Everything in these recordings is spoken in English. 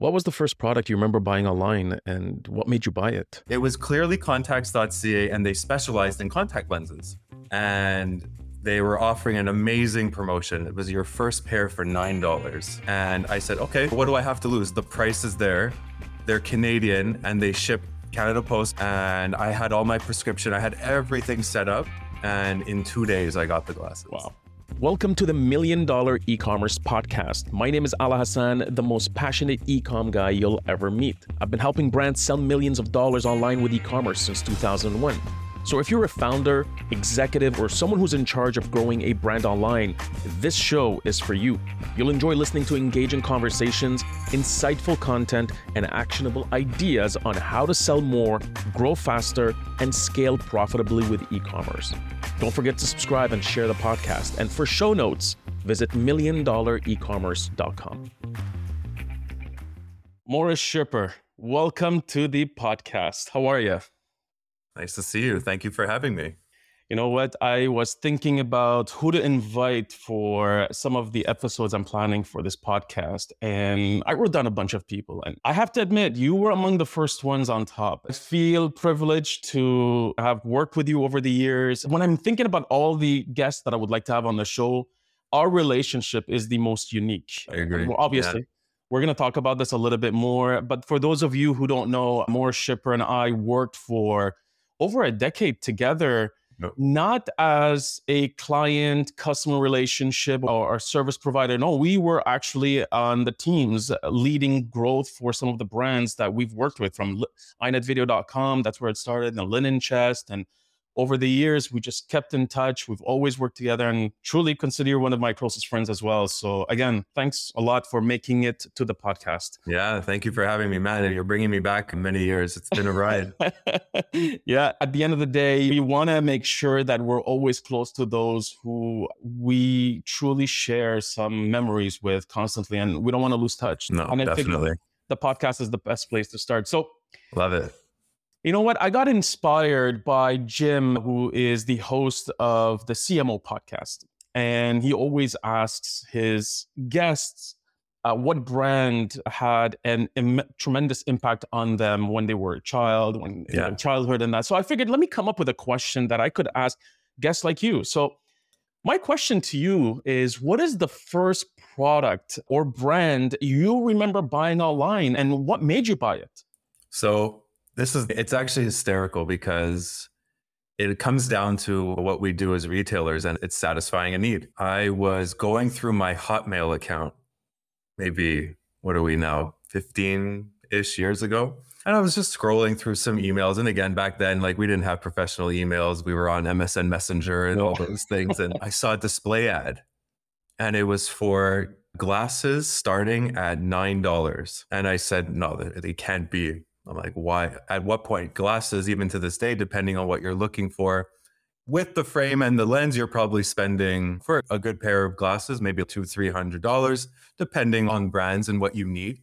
What was the first product you remember buying online and what made you buy it? It was clearly contacts.ca and they specialized in contact lenses. And they were offering an amazing promotion. It was your first pair for $9. And I said, okay, what do I have to lose? The price is there. They're Canadian and they ship Canada Post. And I had all my prescription, I had everything set up. And in two days, I got the glasses. Wow. Welcome to the Million Dollar E-commerce podcast. My name is Alaa Hassan, the most passionate e-com guy you'll ever meet. I've been helping brands sell millions of dollars online with e-commerce since 2001. So if you're a founder, executive, or someone who's in charge of growing a brand online, this show is for you. You'll enjoy listening to engaging conversations, insightful content, and actionable ideas on how to sell more, grow faster, and scale profitably with e-commerce. Don't forget to subscribe and share the podcast. And for show notes, visit milliondollarecommerce.com. Morris Shipper, welcome to the podcast. How are you? Nice to see you. Thank you for having me. You know what? I was thinking about who to invite for some of the episodes I'm planning for this podcast. And I wrote down a bunch of people. And I have to admit, you were among the first ones on top. I feel privileged to have worked with you over the years. When I'm thinking about all the guests that I would like to have on the show, our relationship is the most unique. I agree. Well, obviously. Yeah. We're going to talk about this a little bit more. But for those of you who don't know, Morris Shipper and I worked for over a decade together, Yep. not as a client customer relationship or service provider. No, we were actually on the teams uh, leading growth for some of the brands that we've worked with from inetvideo.com. That's where it started, and the Linen Chest. And over the years, we just kept in touch. We've always worked together and truly consider you one of my closest friends as well. So, again, thanks a lot for making it to the podcast. Yeah, thank you for having me, man. And you're bringing me back many years. It's been a ride. yeah, at the end of the day, we want to make sure that we're always close to those who we truly share some memories with constantly, and we don't want to lose touch. No, and I think definitely. the podcast is the best place to start. So, Love it. You know what? I got inspired by Jim, who is the host of the CMO podcast. And he always asks his guests uh, what brand had an Im- tremendous impact on them when they were a child, when in Yeah. their childhood, and that. So I figured, let me come up with a question that I could ask guests like you. So, my question to you is what is the first product or brand you remember buying online and what made you buy it? So this is it's actually hysterical because it comes down to what we do as retailers and it's satisfying a need. I was going through my Hotmail account maybe what are we now 15-ish years ago? And I was just scrolling through some emails. And again back then like we didn't have professional emails. We were on MSN Messenger and all those things. And I saw a display ad and it was for glasses starting at nine dollars. And i said no they can't be i'm like why at what point? Glasses even to this day depending on what you're looking for. With the frame and the lens you're probably spending for a good pair of glasses maybe two three hundred dollars depending on brands and what you need.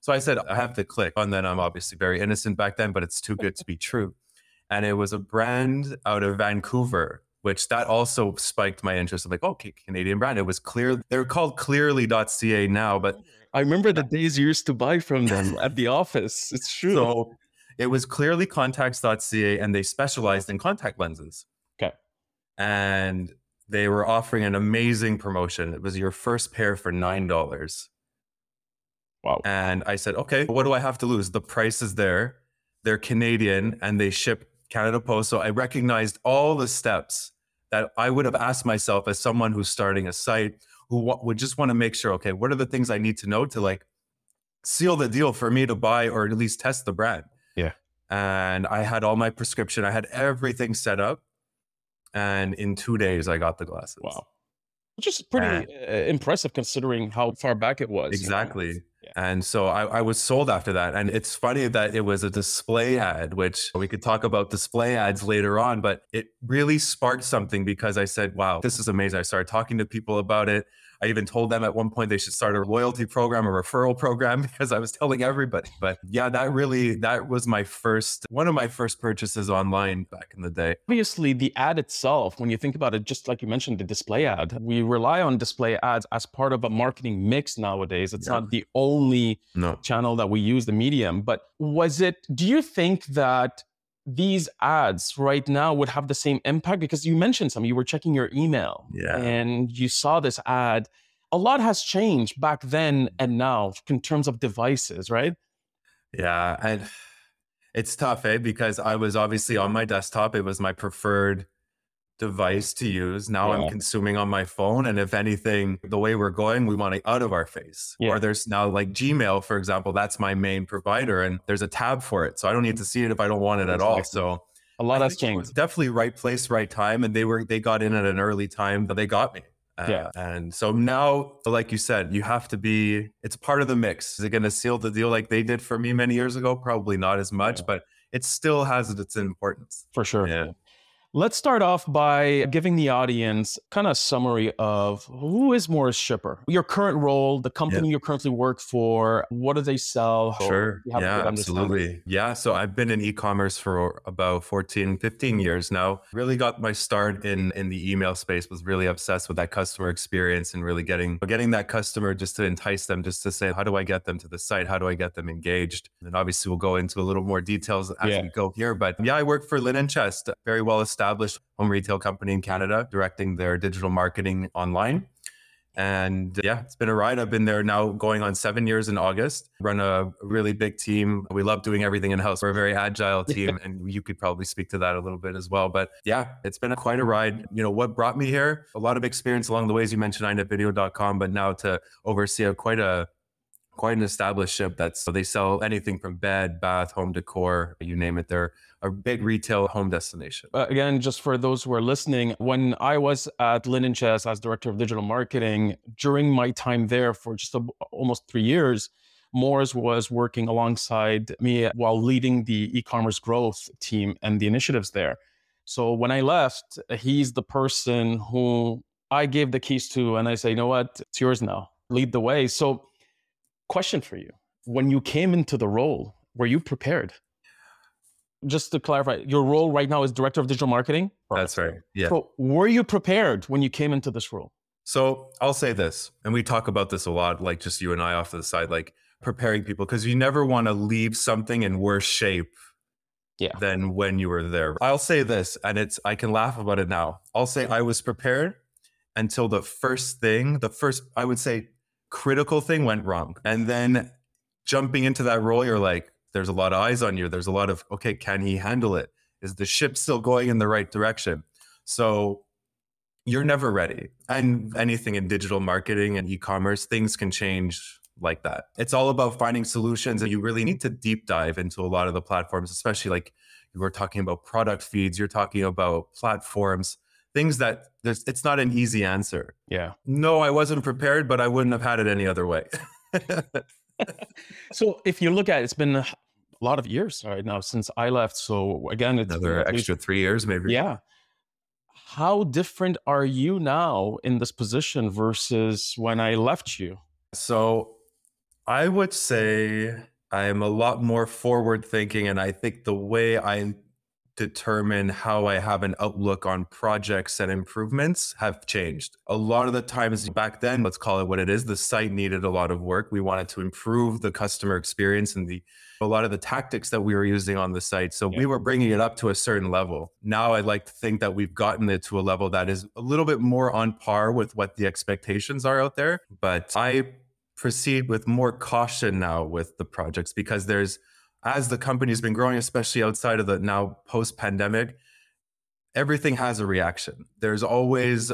So i said i have to click. And then i'm obviously very innocent back then but it's too good to be true. And it was a brand out of vancouver which that also spiked my interest. I'm like, okay, Canadian brand. It was clear. They're called clearly.ca now, but oh, I remember the days you used to buy from them at the office. It's true. so it was clearly contacts.ca and they specialized in contact lenses. Okay. And they were offering an amazing promotion. It was your first pair for $9. wow. And I said, okay, what do I have to lose? The price is there. They're Canadian and they ship Canada Post. So I recognized all the steps that I would have asked myself as someone who's starting a site who wa- would just want to make sure, okay, what are the things I need to know to like seal the deal for me to buy or at least test the brand? Yeah. And I had all my prescription, I had everything set up. And in two days, I got the glasses. Wow. Which is pretty uh, impressive considering how far back it was. you know? And so I, I was sold after that. And it's funny that it was a display ad, which we could talk about display ads later on, but it really sparked something because I said, wow, this is amazing. I started talking to people about it. I even told them at one point they should start a loyalty program, a referral program, because I was telling everybody. But yeah, that really that was my first one of my first purchases online back in the day. Obviously, the ad itself, when you think about it, just like you mentioned, the display ad, we rely on display ads as part of a marketing mix nowadays. It's yeah. not the only no. channel that we use the medium. But was it? Do you think that these ads right now would have the same impact because you mentioned some you were checking your email yeah. and you saw this ad a lot has changed back then and now in terms of devices right yeah and it's tough eh because i was obviously on my desktop it was my preferred device to use. Now yeah. I'm consuming on my phone. And if anything, the way we're going, we want it out of our face. Yeah. Or there's now like Gmail, for example, that's my main provider and there's a tab for it. So I don't need to see it if I don't want it at all. So a lot has changed. Definitely right place, right time. And they were, they got in at an early time, but they got me. Uh, yeah. And so now, like you said, you have to be, it's part of the mix. Is it going to seal the deal like they did for me many years ago? Probably not as much, yeah. but it still has its importance. For sure. Yeah. Let's start off by giving the audience kind of a summary of who is Morris Shipper, your current role, the company yeah. you currently work for, what do they sell? Sure. Yeah, absolutely. Yeah. So I've been in e-commerce for about 14, 15 years now. Really got my start in in the email space, was really obsessed with that customer experience and really getting getting that customer just to entice them, just to say, how do I get them to the site? How do I get them engaged? And obviously we'll go into a little more details as yeah. we go here. But yeah, I work for Linen Chest, very well established established home retail company in Canada, directing their digital marketing online. And uh, yeah, it's been a ride. I've been there now going on seven years in August. Run a really big team. We love doing everything in house. We're a very agile team, and you could probably speak to that a little bit as well. But yeah, it's been a, quite a ride. You know, what brought me here? A lot of experience along the ways. You mentioned iNetVideo.com, but now to oversee a, quite a quite an established ship that's they sell anything from bed, bath, home decor, you name it. They're a big retail home destination. Uh, again, just for those who are listening, when I was at Linen Chest as director of digital marketing, during my time there for just a, almost three years, Morris was working alongside me while leading the e-commerce growth team and the initiatives there. So when I left, he's the person who I gave the keys to, and I say, you know what, it's yours now. Lead the way. So question for you. When you came into the role, were you prepared? Just to clarify, your role right now is director of digital marketing? That's right. Yeah. So, were you prepared when you came into this role? So, I'll say this, and we talk about this a lot, like just you and I off to the side, like preparing people, because you never want to leave something in worse shape yeah. than when you were there. I'll say this, and it's, I can laugh about it now. I'll say I was prepared until the first thing, the first, I would say critical thing went wrong. And then jumping into that role, you're like, there's a lot of eyes on you. There's a lot of, okay, can he handle it? Is the ship still going in the right direction? So you're never ready. And anything in digital marketing and e commerce, things can change like that. It's all about finding solutions. And you really need to deep dive into a lot of the platforms, especially like you were talking about product feeds, you're talking about platforms things that there's it's not an easy answer. Yeah. No, I wasn't prepared, but I wouldn't have had it any other way. so if you look at it, it's been a lot of years right now since I left. So again, it's another extra three years, maybe. Yeah. How different are you now in this position versus when I left you? So I would say I am a lot more forward thinking. And I think the way I determine how I have an outlook on projects and improvements have changed. A lot of the times back then, let's call it what it is, the site needed a lot of work. We wanted to improve the customer experience and the a lot of the tactics that we were using on the site. So yeah. we were bringing it up to a certain level. Now I'd like to think that we've gotten it to a level that is a little bit more on par with what the expectations are out there. But I proceed with more caution now with the projects because there's as the company's been growing, especially outside of the now post pandemic, everything has a reaction. There's always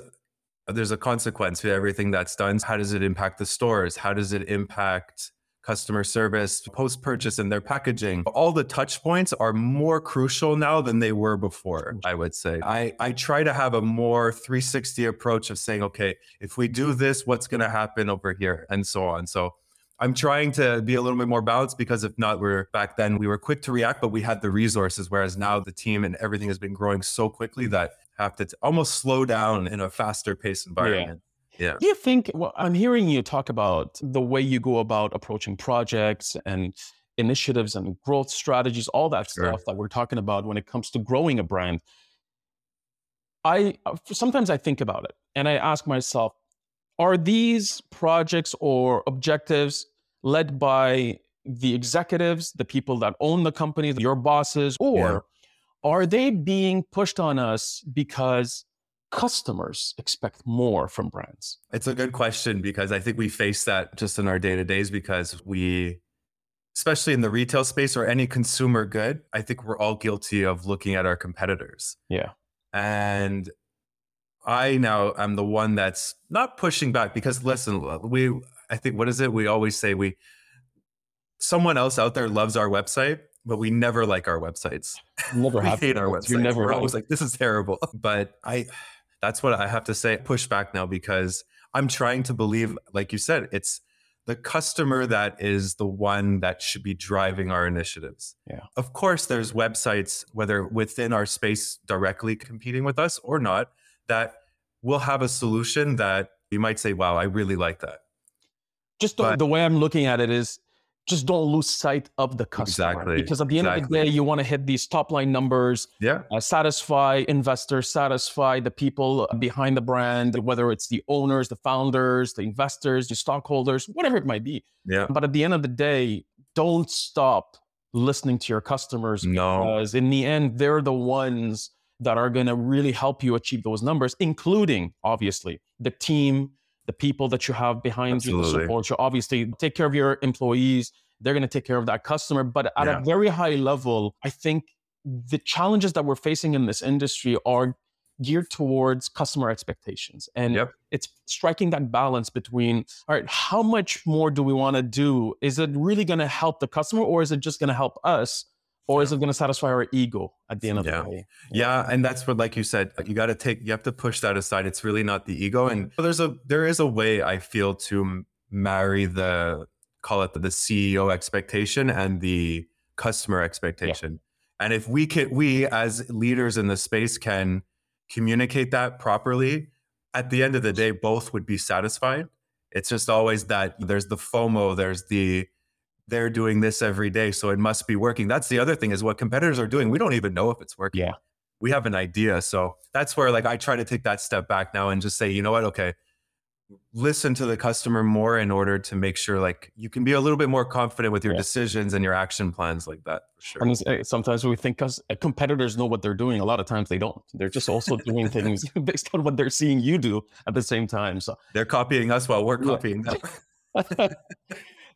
there's a consequence to everything that's done. How does it impact the stores? How does it impact customer service, post purchase, and their packaging? All the touch points are more crucial now than they were before, I would say. I, I try to have a more 360 approach of saying, okay, if we do this, what's going to happen over here? And so on. So I'm trying to be a little bit more balanced because if not, we're back then we were quick to react, but we had the resources. Whereas now the team and everything has been growing so quickly that have to t- almost slow down in a faster paced environment. Yeah. Do you think, well, I'm hearing you talk about the way you go about approaching projects and initiatives and growth strategies, all that Sure. stuff that we're talking about when it comes to growing a brand. I uh, sometimes I think about it and I ask myself, are these projects or objectives led by the executives, the people that own the company, your bosses, or are they being pushed on us because customers expect more from brands? It's a good question because I think we face that just in our day to days because we, especially in the retail space or any consumer good, I think we're all guilty of looking at our competitors. Yeah. And I now am the one that's not pushing back because listen, we, I think, what is it? We always say we, someone else out there loves our website, but we never like our websites. Never we hate our website. You're never We're right. always like, this is terrible. But I, that's what I have to say. Push back now because I'm trying to believe, like you said, it's the customer that is the one that should be driving our initiatives. Yeah. Of course, there's websites, whether within our space directly competing with us or not, that will have a solution that you might say, wow, I really like that. just don't, But- the way I'm looking at it is just don't lose sight of the customer. Exactly, Because at the end of the day, you want to hit these top line numbers, Yeah. uh, satisfy investors, satisfy the people behind the brand, whether it's the owners, the founders, the investors, the stockholders, whatever it might be. Yeah. But at the end of the day, don't stop listening to your customers No. because in the end, they're the ones that are going to really help you achieve those numbers, including obviously the team, the people that you have behind you to support you. Obviously, take care of your employees. They're going to take care of that customer. But at Yeah. a very high level, I think the challenges that we're facing in this industry are geared towards customer expectations. And Yep. it's striking that balance between, all right, how much more do we want to do? Is it really going to help the customer or is it just going to help us? Or is it going to satisfy our ego at the end of Yeah. the day? Yeah, and that's what, like you said, you got to take, you have to push that aside. It's really not the ego, and there's a there is a way I feel to marry the call it the CEO expectation and the customer expectation. And if we can, we as leaders in the space can communicate that properly, at the end of the day, both would be satisfied. It's just always that there's the FOMO, there's the they're doing this every day, so it must be working. That's the other thing is what competitors are doing. We don't even know if it's working. Yeah. We have an idea. So that's where like I try to take that step back now and just say, you know what? Okay. Listen to the customer more in order to make sure like you can be a little bit more confident with your Yeah. decisions and your action plans like that. For sure. And uh, sometimes we think cus- uh, competitors know what they're doing. A lot of times they don't. They're just also doing things based on what they're seeing you do at the same time. So They're copying us while we're Yeah. copying them.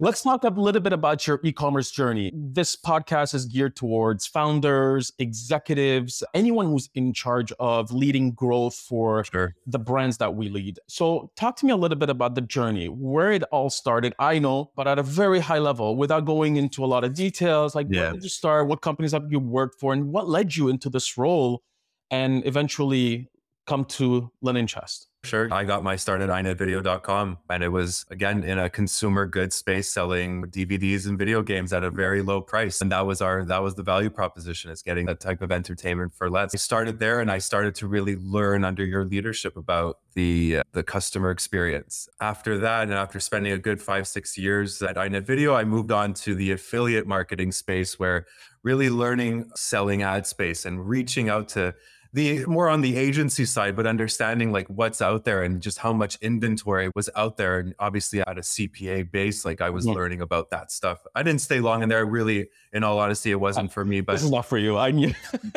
Let's talk a little bit about your e-commerce journey. This podcast is geared towards founders, executives, anyone who's in charge of leading growth for sure. the brands that we lead. So, talk to me a little bit about the journey, where it all started. I know, but at a very high level, without going into a lot of details, like Yeah. where did you start, what companies have you worked for, and what led you into this role, and eventually come to Linen Chest. Sure. I got my start at inetvideo.com and it was again in a consumer goods space selling DVDs and video games at a very low price. And that was our that was the value proposition is getting that type of entertainment for less. I started there and I started to really learn under your leadership about the uh, the customer experience. After that and after spending a good 5 6 years at iNet Video, I moved on to the affiliate marketing space where really learning selling ad space and reaching out to the more on the agency side, but understanding like what's out there and just how much inventory was out there. And obviously at a CPA base, like I was Yeah. learning about that stuff. I didn't stay long in there. Really, in all honesty, it wasn't for me, but is not for you. I knew.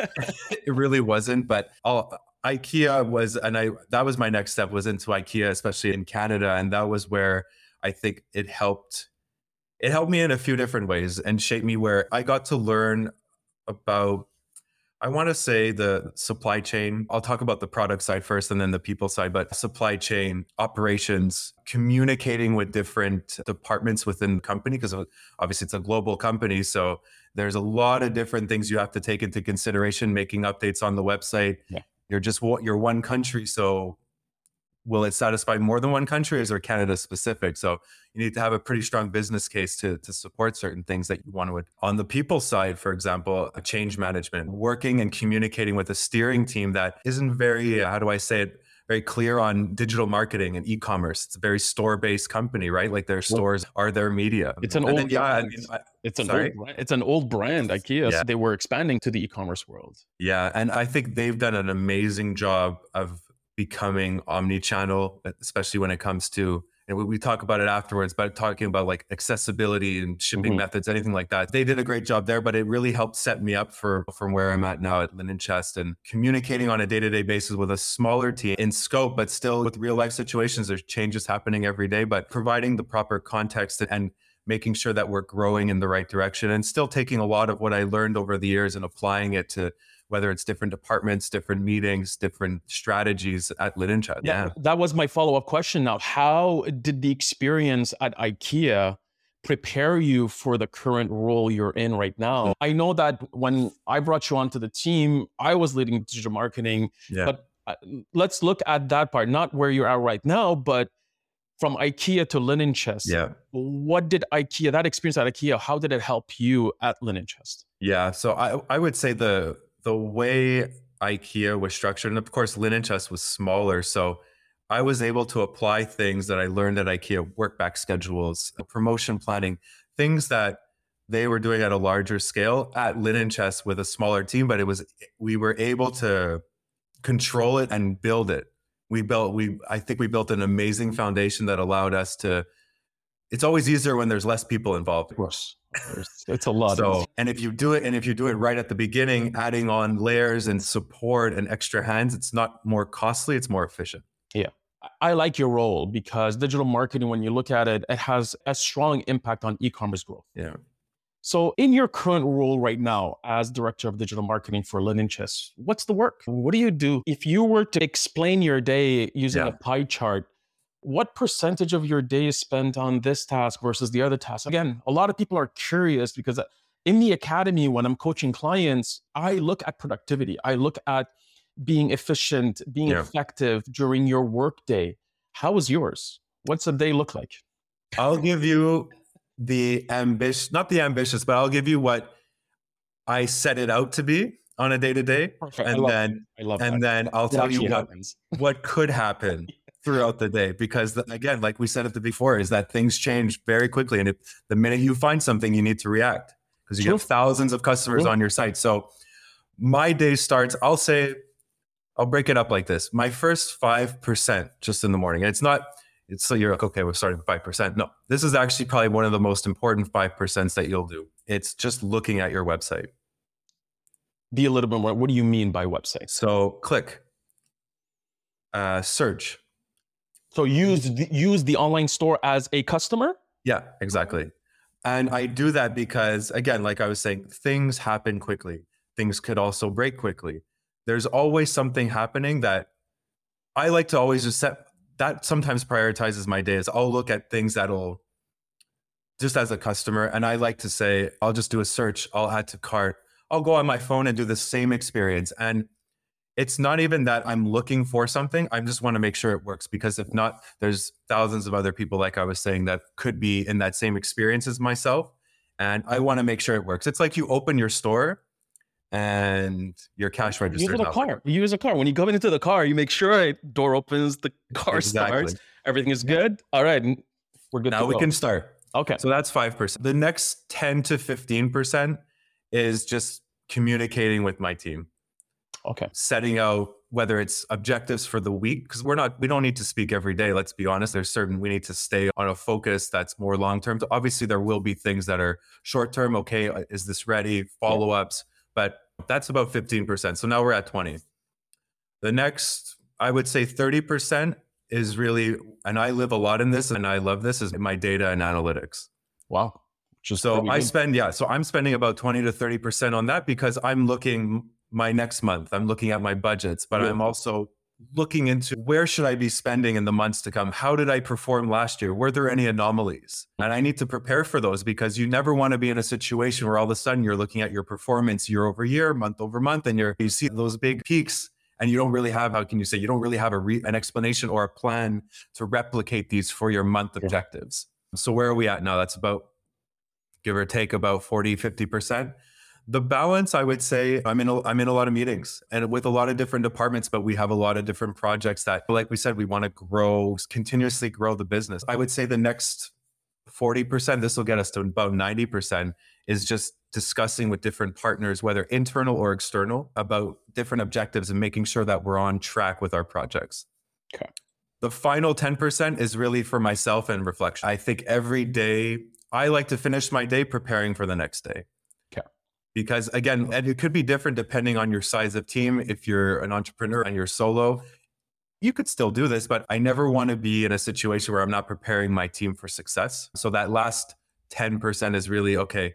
it really wasn't. But all, IKEA was, and I that was my next step was into IKEA, especially in Canada, and that was where I think it helped. It helped me in a few different ways and shaped me where I got to learn about. I want to say the supply chain. I'll talk about the product side first and then the people side, but supply chain operations, communicating with different departments within the company, because obviously it's a global company. So there's a lot of different things you have to take into consideration, making updates on the website. Yeah. You're just you're one country. So will it satisfy more than one country? Or is there Canada specific? So you need to have a pretty strong business case to, to support certain things that you want to. On the people side, for example, a change management, working and communicating with a steering team that isn't very, how do I say it, very clear on digital marketing and e-commerce. It's a very store-based company, right? Like their stores are their media. It's an And old then, yeah, I brand. mean, I- It's an Sorry? old. It's an old brand, IKEA. Yeah. So they were expanding to the e-commerce world. Yeah, and I think they've done an amazing job of becoming omni-channel, especially when it comes to and we, we talk about it afterwards, but talking about like accessibility and shipping Mhm. methods, anything like that. They did a great job there, but it really helped set me up for from where I'm at now at Linen Chest and communicating on a day-to-day basis with a smaller team in scope, but still with real life situations. There's changes happening every day, but providing the proper context and making sure that we're growing in the right direction and still taking a lot of what I learned over the years and applying it to whether it's different departments, different meetings, different strategies at Linen Chest. Yeah, that was my follow-up question now. How did the experience at IKEA prepare you for the current role you're in right now? I know that when I brought you onto the team, I was leading digital marketing. Yeah. But uh, let's look at that part, not where you're at right now, but from IKEA to Linen Chest. yeah. What did IKEA, that experience at IKEA, how did it help you at Linen Chest? Yeah. So I, I would say the the way IKEA was structured, and of course Linen Chest was smaller. So I was able to apply things that I learned at IKEA, work back schedules, promotion planning, things that they were doing at a larger scale at Linen Chest with a smaller team, but it was we were able to control it and build it. We built we I think we built an amazing foundation that allowed us to it's always easier when there's less people involved. Of course. It's a lot. So, and if you do it, and if you do it right at the beginning, adding on layers and support and extra hands, it's not more costly; it's more efficient. Yeah. I like your role because digital marketing, when you look at it, it has a strong impact on e-commerce growth. Yeah. So, in your current role right now as director of digital marketing for Linen Chest, what's the work? What do you do? If you were to explain your day using Yeah. a pie chart, what percentage of your day is spent on this task versus the other task? Again, a lot of people are curious because uh, in the academy, when I'm coaching clients, I look at productivity. I look at being efficient, being Yeah. effective during your workday. How is yours? What's a day look like? I'll give you the ambitious, not the ambitious, but I'll give you what I set it out to be on a day to day, and then I love and that. then I'll tell you what happens. what could happen throughout the day because the, again like we said at the before is that things change very quickly. And if the minute you find something you need to react because you get thousands of customers on your site. So my day starts i'll say i'll break it up like this. My first 5% just in the morning. And it's not it's so you're like okay we're starting with 5% no this is actually probably one of the most important 5% that you'll do. It's just looking at your website. Be a little bit more. What do you mean by website? So click uh, search So use the, use the online store as a customer. Yeah, exactly. And I do that because, again, like I was saying, things happen quickly. Things could also break quickly. There's always something happening that I like to always just set that sometimes prioritizes my days. I'll look at things that'll just as a customer, and I like to say, I'll just do a search, I'll add to cart, I'll go on my phone and do the same experience. And it's not even that I'm looking for something. I just want to make sure it works because if not, there's thousands of other people, like I was saying, that could be in that same experience as myself. And I want to make sure it works. It's like you open your store and your cash register. Use a car. You use a car. When you go into the car, you make sure door opens, the car Exactly. starts, everything is good. All right, we're good. Now we go. can start. Okay. So that's 5%. The next 10 to 15% is just communicating with my team. Okay. setting out whether it's objectives for the week because we're not we don't need to speak every day let's be honest there's certain we need to stay on a focus that's more long term obviously there will be things that are short term okay uh, is this ready follow ups but that's about 15% so now we're at 20 the next i would say 30% is really and i live a lot in this and i love this is my data and analytics Wow. Just so I good. spend, yeah. So I'm spending about 20 to 30% on that because I'm looking my next month. I'm looking at my budgets, but Yeah. I'm also looking into where should I be spending in the months to come? How did I perform last year? Were there any anomalies? And I need to prepare for those because you never want to be in a situation where all of a sudden you're looking at your performance year over year, month over month, and you're you see those big peaks and you don't really have how can you say you don't really have a re- an explanation or a plan to replicate these for your month Yeah. objectives. So where are we at now? That's about give or take about 40, 50%. The balance, I would say, I'm in a, I'm in a lot of meetings and with a lot of different departments, but we have a lot of different projects that, like we said, we want to grow, continuously grow the business. I would say the next 40%, this will get us to about 90%, is just discussing with different partners, whether internal or external, about different objectives and making sure that we're on track with our projects. Okay. The final 10% is really for myself and reflection. I think every day, I like to finish my day preparing for the next day. Because again, oh. and it could be different depending on your size of team. Mm-hmm. If you're an entrepreneur and you're solo, you could still do this, but I never want to be in a situation where I'm not preparing my team for success. So that last 10% is really okay.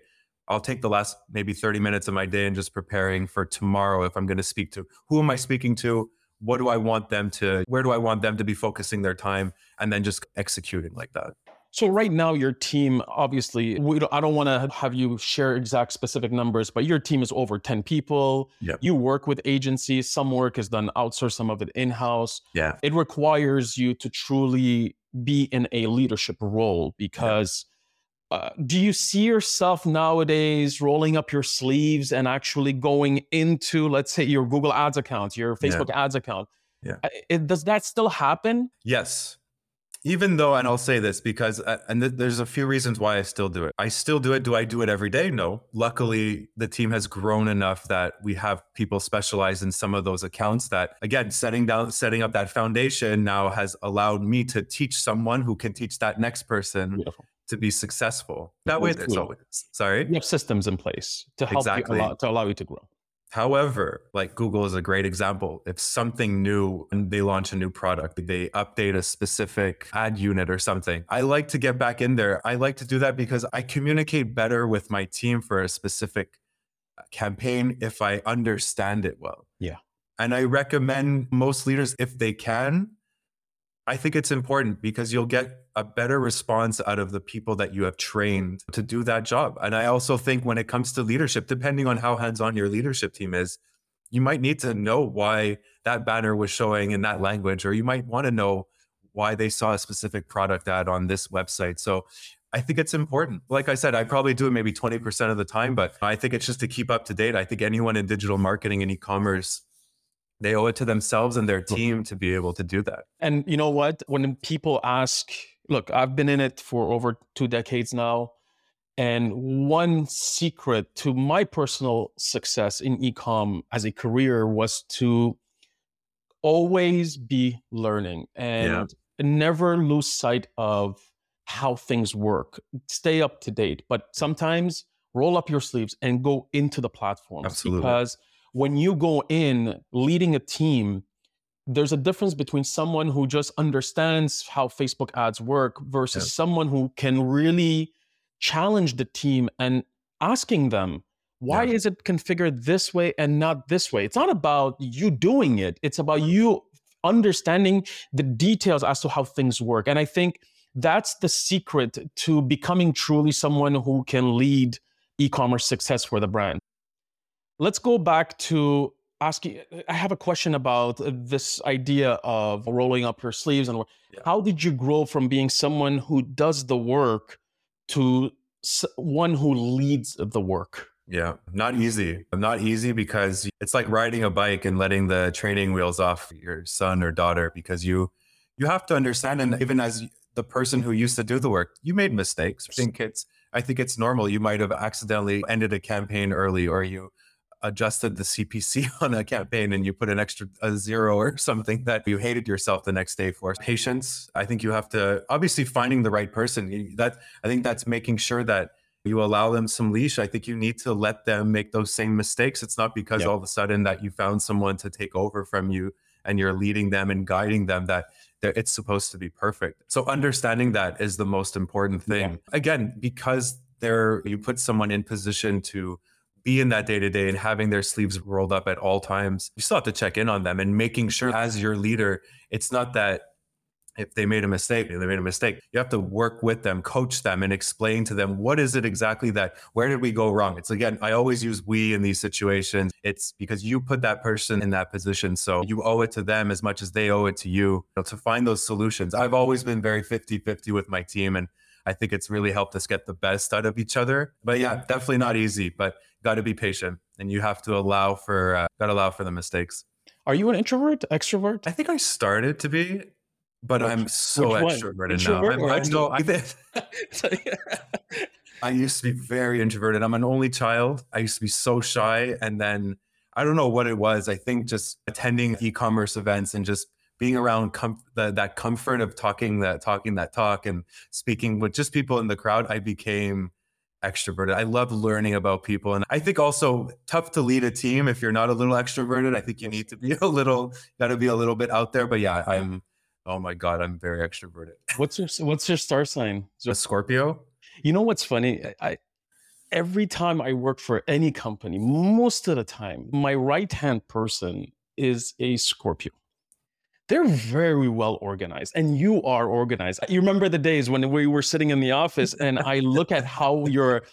I'll take the last maybe 30 minutes of my day and just preparing for tomorrow if I'm going to speak to who am I speaking to? What do I want them to, where do I want them to be focusing their time? And then just executing like that. So right now, your team, obviously, don't, I don't want to have you share exact specific numbers, but your team is over 10 people. Yep. You work with agencies. Some work is done outsourced, some of it in-house. Yeah. It requires you to truly be in a leadership role because uh, do you see yourself nowadays rolling up your sleeves and actually going into, let's say, your Google Ads account, your Facebook yeah. Ads account? Yeah. It, does that still happen? Yes. Even though, and I'll say this because, uh, and th- there's a few reasons why I still do it. I still do it. Do I do it every day? No. Luckily, the team has grown enough that we have people specialized in some of those accounts. That again, setting down, setting up that foundation now has allowed me to teach someone who can teach that next person Beautiful to be successful. That way, there's always sorry. You have systems in place to help exactly. you allow, to allow you to grow. However, like Google is a great example. If something new and they launch a new product, they update a specific ad unit or something. I like to get back in there. I like to do that because I communicate better with my team for a specific uh, campaign if I understand it well. Yeah. And I recommend most leaders, if they can, I think it's important because you'll get a better response out of the people that you have trained to do that job. And I also think when it comes to leadership, depending on how hands on your leadership team is, you might need to know why that banner was showing in that language, or you might want to know why they saw a specific product ad on this website. So I think it's important. Like I said, I probably do it maybe 20% of the time, but I think it's just to keep up to date. I think anyone in digital marketing and e commerce they owe it to themselves and their team to be able to do that. And you know what? When people ask, look, I've been in it for over two decades now. And one secret to my personal success in ecom as a career was to always be learning and yeah. never lose sight of how things work. Stay up to date, but sometimes roll up your sleeves and go into the platforms Absolutely. because when you go in leading a team, there's a difference between someone who just understands how Facebook ads work versus yeah. someone who can really challenge the team and asking them, why yeah. is it configured this way and not this way? It's not about you doing it, it's about you understanding the details as to how things work. And I think that's the secret to becoming truly someone who can lead e commerce success for the brand. Let's go back to asking. I have a question about this idea of rolling up your sleeves and yeah. how did you grow from being someone who does the work to one who leads the work? Yeah, not easy. Not easy because it's like riding a bike and letting the training wheels off your son or daughter because you you have to understand and even as the person who used to do the work, you made mistakes. I think it's I think it's normal. You might have accidentally ended a campaign early or you adjusted the CPC on a campaign and you put an extra a zero or something that you hated yourself the next day for. Patience. I think you have to obviously finding the right person. That I think that's making sure that you allow them some leash. I think you need to let them make those same mistakes. It's not because yep. all of a sudden that you found someone to take over from you and you're leading them and guiding them that it's supposed to be perfect. So understanding that is the most important thing. Yeah. Again, because there you put someone in position to be in that day to day and having their sleeves rolled up at all times. You still have to check in on them and making sure as your leader, it's not that if they made a mistake, they made a mistake. You have to work with them, coach them, and explain to them what is it exactly that where did we go wrong? It's again, I always use we in these situations. It's because you put that person in that position. So you owe it to them as much as they owe it to you, you know, to find those solutions. I've always been very 50 50 with my team. And I think it's really helped us get the best out of each other. But yeah, definitely not easy, but got to be patient and you have to allow for, uh, got to allow for the mistakes. Are you an introvert, extrovert? I think I started to be, but which, I'm so extroverted Introvert now. I'm, I know. I, I used to be very introverted. I'm an only child. I used to be so shy, and then I don't know what it was. I think just attending e-commerce events and just being around com- the, that comfort of talking that talking that talk and speaking with just people in the crowd, I became extroverted. I love learning about people. And I think also tough to lead a team if you're not a little extroverted. I think you need to be a little, got to be a little bit out there. But yeah, I'm, oh my God, I'm very extroverted. What's your, what's your star sign? A Scorpio. You know what's funny? I, every time I work for any company, most of the time, my right hand person is a Scorpio they're very well organized and you are organized. You remember the days when we were sitting in the office and I look at how you're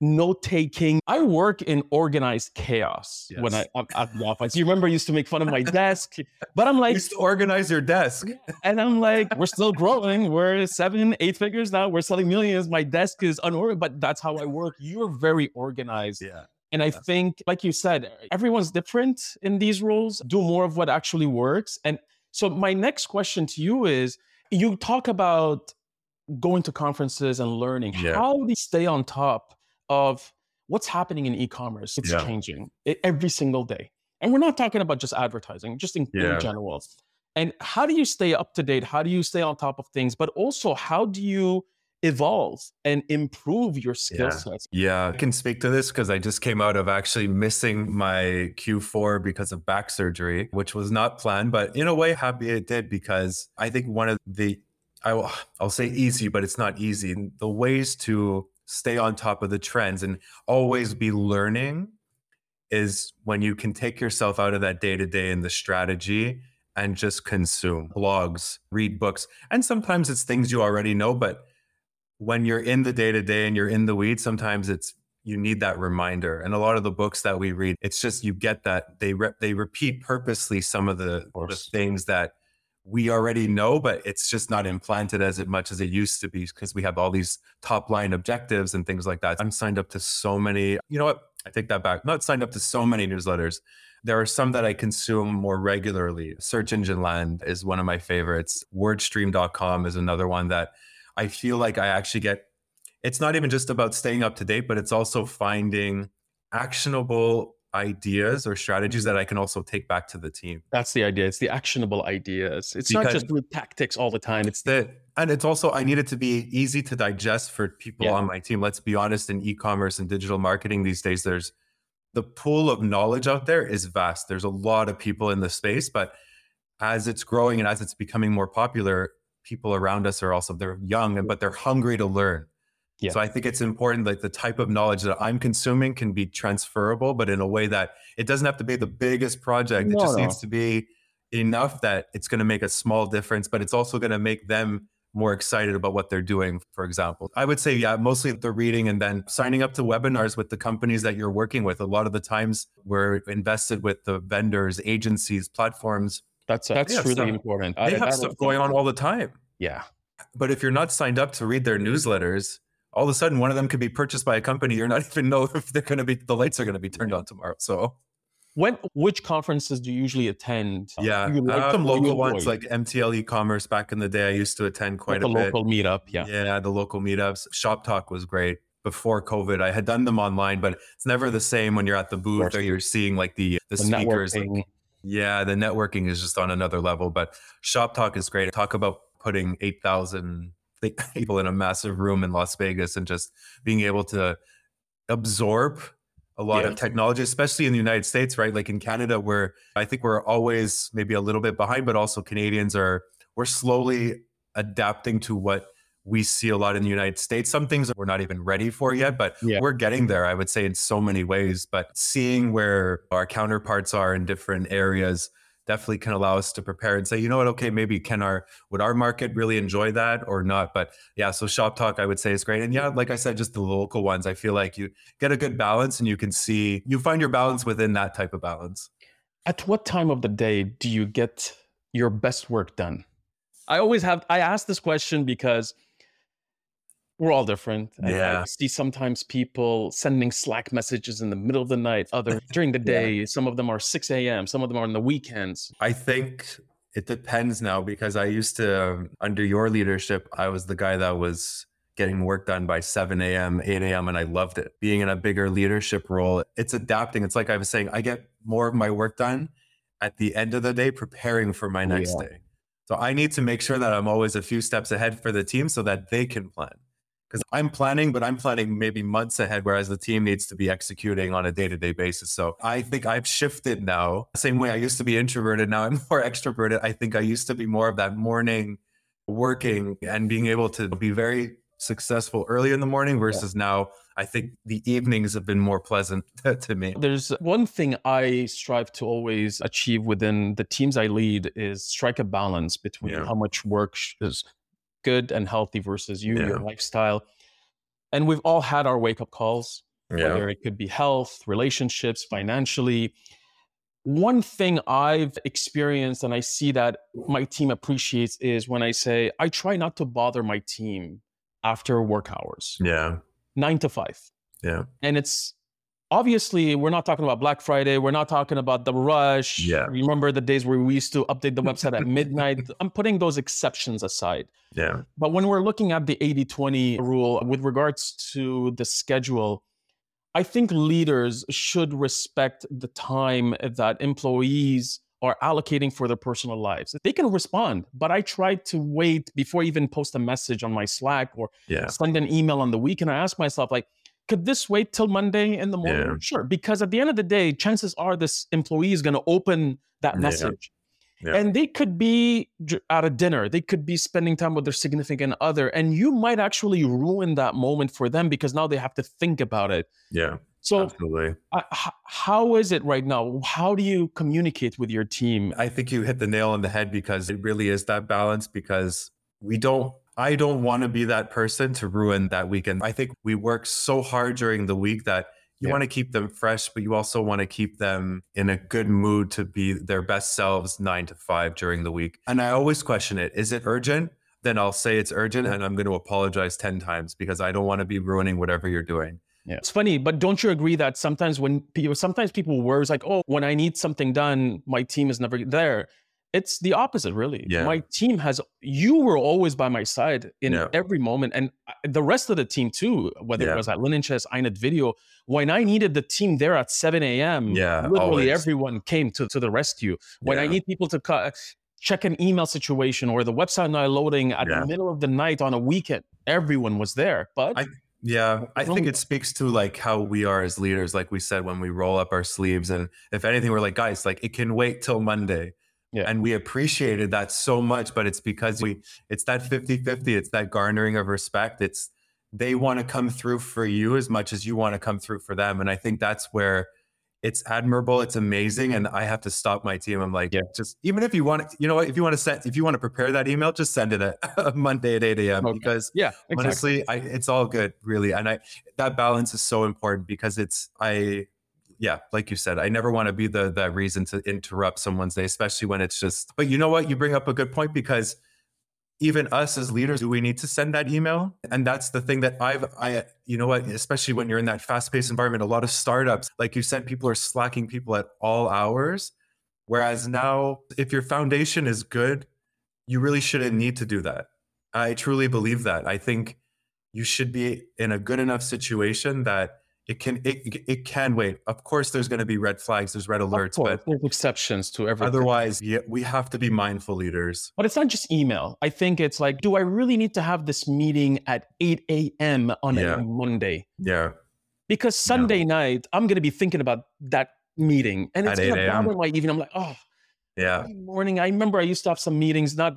note taking. I work in organized chaos yes. when I am at the office. You remember I used to make fun of my desk, but I'm like, you used to organize your desk, and I'm like, we're still growing. We're seven, eight figures now. We're selling millions. My desk is unorganized, but that's how I work. You're very organized. Yeah. And I yeah. think, like you said, everyone's different in these roles. Do more of what actually works. And so my next question to you is you talk about going to conferences and learning. Yeah. How do you stay on top of what's happening in e-commerce? It's yeah. changing every single day. And we're not talking about just advertising, just in, yeah. in general. And how do you stay up to date? How do you stay on top of things? But also, how do you evolve and improve your skill yeah. sets. Yeah, I can speak to this because I just came out of actually missing my Q4 because of back surgery, which was not planned, but in a way, happy it did because I think one of the I will, I'll say easy, but it's not easy. The ways to stay on top of the trends and always be learning is when you can take yourself out of that day to day and the strategy and just consume blogs, read books. And sometimes it's things you already know, but when you're in the day to day and you're in the weeds, sometimes it's you need that reminder. And a lot of the books that we read, it's just you get that they re- they repeat purposely some of the, of the things that we already know, but it's just not implanted as much as it used to be because we have all these top line objectives and things like that. I'm signed up to so many. You know what? I take that back. not signed up to so many newsletters. There are some that I consume more regularly. Search Engine Land is one of my favorites. Wordstream.com is another one that I feel like I actually get it's not even just about staying up to date, but it's also finding actionable ideas or strategies that I can also take back to the team. That's the idea. It's the actionable ideas. It's because not just with tactics all the time. It's the and it's also I need it to be easy to digest for people yeah. on my team. Let's be honest, in e-commerce and digital marketing these days, there's the pool of knowledge out there is vast. There's a lot of people in the space, but as it's growing and as it's becoming more popular, people around us are also they're young but they're hungry to learn. Yeah. so i think it's important that the type of knowledge that i'm consuming can be transferable but in a way that it doesn't have to be the biggest project. No, it just no. needs to be enough that it's going to make a small difference but it's also going to make them more excited about what they're doing for example. I would say yeah mostly the reading and then signing up to webinars with the companies that you're working with. A lot of the times we're invested with the vendors agencies platforms that's that's really stuff, important. They I, have stuff going on all the time. Yeah. But if you're not signed up to read their newsletters, all of a sudden one of them could be purchased by a company you're not even know if they're going to be the lights are going to be turned on tomorrow. So when which conferences do you usually attend? Yeah, like uh, some local ones like MTL e-commerce back in the day. I used to attend quite like a bit. local meetup. Yeah, yeah, the local meetups. Shop Talk was great before COVID. I had done them online, but it's never the same when you're at the booth or you're seeing like the the, the speakers. Like, yeah, the networking is just on another level. But Shop Talk is great. Talk about putting 8,000 people in a massive room in Las Vegas and just being able to absorb a lot yeah. of technology, especially in the United States, right? Like in Canada, where I think we're always maybe a little bit behind, but also Canadians are, we're slowly adapting to what we see a lot in the United States. Some things we're not even ready for mm-hmm. yet, but yeah. we're getting there, I would say, in so many ways. But seeing where our counterparts are in different areas definitely can allow us to prepare and say, you know what, okay, maybe can our would our market really enjoy that or not? But yeah, so shop talk I would say is great. And yeah, like I said, just the local ones, I feel like you get a good balance and you can see you find your balance within that type of balance. At what time of the day do you get your best work done? I always have I ask this question because we're all different. Yeah. I see sometimes people sending Slack messages in the middle of the night, other during the Yeah. day. Some of them are 6 a.m., some of them are on the weekends. I think it depends now because I used to, under your leadership, I was the guy that was getting work done by 7 a.m., 8 a.m., and I loved it. Being in a bigger leadership role, it's adapting. It's like I was saying, I get more of my work done at the end of the day, preparing for my next yeah. day. So I need to make sure that I'm always a few steps ahead for the team so that they can plan. Because I'm planning, but I'm planning maybe months ahead, whereas the team needs to be executing on a day to day basis. So I think I've shifted now. Same way I used to be introverted, now I'm more extroverted. I think I used to be more of that morning working and being able to be very successful early in the morning versus now I think the evenings have been more pleasant to me. There's one thing I strive to always achieve within the teams I lead is strike a balance between Yeah. how much work is good and healthy versus you, your lifestyle. And we've all had our wake up calls, whether it could be health, relationships, financially. One thing I've experienced and I see that my team appreciates is when I say, I try not to bother my team after work hours, Yeah. nine to five. Yeah. And it's obviously, we're not talking about Black Friday. We're not talking about the rush. Yeah. Remember the days where we used to update the website at midnight? I'm putting those exceptions aside. Yeah. But when we're looking at the 80 20 rule with regards to the schedule, I think leaders should respect the time that employees are allocating for their personal lives. They can respond, but I try to wait before I even post a message on my Slack or Yeah. send an email on the weekend. I ask myself, like, could this wait till Monday in the morning? Yeah. Sure, because at the end of the day, chances are this employee is going to open that message. Yeah. And they could be at a dinner, they could be spending time with their significant other, and you might actually ruin that moment for them because now they have to think about it. Yeah. So, Absolutely. uh, h- how is it right now? How do you communicate with your team? I think you hit the nail on the head because it really is that balance because we don't I don't want to be that person to ruin that weekend. I think we work so hard during the week that you Yeah. want to keep them fresh, but you also want to keep them in a good mood to be their best selves nine to five during the week. And I always question it. Is it urgent? Then I'll say it's urgent and I'm going to apologize 10 times because I don't want to be ruining whatever you're doing. Yeah. It's funny, but don't you agree that sometimes when people, sometimes people worry like, oh, when I need something done, my team is never there. It's the opposite, really. Yeah. My team has, you were always by my side in Yeah. every moment. And uh, the rest of the team too, whether Yeah. it was at Linen Chest, Inet Video, when I needed the team there at 7 a.m., Yeah, literally always. everyone came to, to the rescue. When I need people to cut, check an email situation or the website not loading at the middle of the night on a weekend, everyone was there. But I- Yeah, I think it speaks to like how we are as leaders, like we said, when we roll up our sleeves. And if anything, we're like, guys, like it can wait till Monday. Yeah. And we appreciated that so much, but it's because we, it's that 50 50, it's that garnering of respect. It's they want to come through for you as much as you want to come through for them. And I think that's where it's admirable. It's amazing. And I have to stop my team. I'm like, Yeah. just even if you want, you know what, if you want to send, if you want to prepare that email, just send it at Monday at 8 a.m. Okay. because yeah, exactly. honestly I, it's all good really and i that balance is so important because it's i yeah like you said i never want to be the the reason to interrupt someone's day especially when it's just but you know what? You bring up a good point because even us as leaders do we need to send that email? And that's the thing that i've i you know what? Especially when you're in that fast-paced environment a lot of startups like you said people are slacking people at all hours. Whereas now if your foundation is good you really shouldn't need to do that. I truly believe that. I think you should be in a good enough situation that it can it, it can wait. Of course, there's going to be red flags, there's red Of alerts, course, but there's exceptions to everything. otherwise, yeah, we have to be mindful leaders. But it's not just email. I think it's like, do I really need to have this meeting at 8 a.m. on Yeah. a Monday? Yeah, Because Sunday night, I'm going to be thinking about that meeting. And it's going to 8 a.m.. bother my evening. I'm like, oh, yeah, morning. I remember I used to have some meetings, not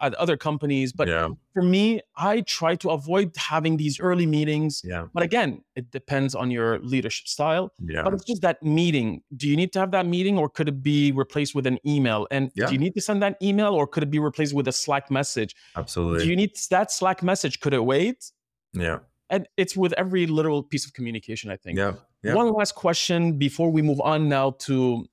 at other companies, but yeah, for me, I try to avoid having these early meetings. yeah, But again, it depends on your leadership style. yeah, But it's just that meeting. Do you need to have that meeting or could it be replaced with an email? And Yeah. do you need to send that email or could it be replaced with a Slack message? absolutely. Do you need that Slack message? Could it wait? yeah, And it's with every literal piece of communication, I think. yeah, yeah. One last question before we move on now to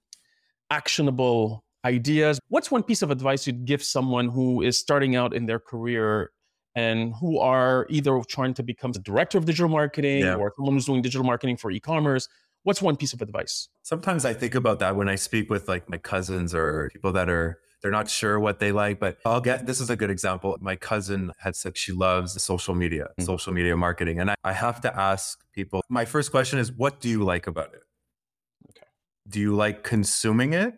actionable ideas. What's one piece of advice you'd give someone who is starting out in their career and who are either trying to become the director of digital marketing Yeah. or someone who's doing digital marketing for e-commerce, what's one piece of advice? Sometimes I think about that when I speak with like my cousins or people that are they're not sure what they like, but I'll get this is a good example. My cousin had said she loves social media, Mm. social media marketing. And I, I have to ask people, my first question is, what do you like about it? Okay. Do you like consuming it?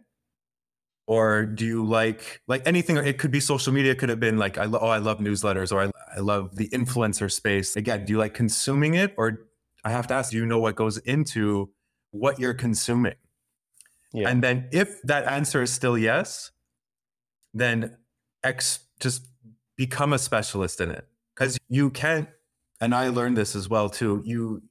Or do you like like anything? It could be social media. Could have been like, I lo- oh, I love newsletters, or I, I love the influencer space. Again, do you like consuming it, or I have to ask, do you know what goes into what you're consuming? Yeah. And then if that answer is still yes, then X just become a specialist in it. Because you can't, and I learned this as well too. You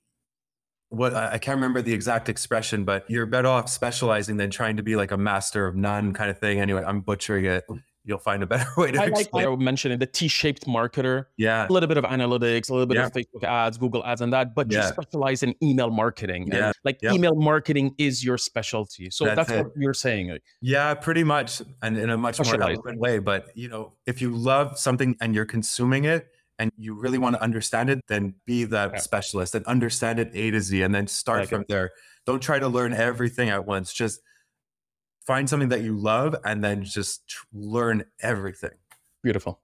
what I can't remember the exact expression, but you're better off specializing than trying to be like a master of none kind of thing. Anyway, I'm butchering it. You'll find a better way to I like explain. I mentioned the T-shaped marketer, Yeah. a little bit of analytics, a little bit Yeah. of Facebook ads, Google ads, and that, but you specialize in email marketing. Yeah. like Yeah. email marketing is your specialty. So That's that's, what you're saying. Yeah, pretty much, and in a much more eloquent way. But you know, if you love something and you're consuming it, and you really want to understand it, then be that Yeah. specialist and understand it A to Z, and then start Like from it. there. Don't try to learn everything at once. Just find something that you love, and then just learn everything. Beautiful.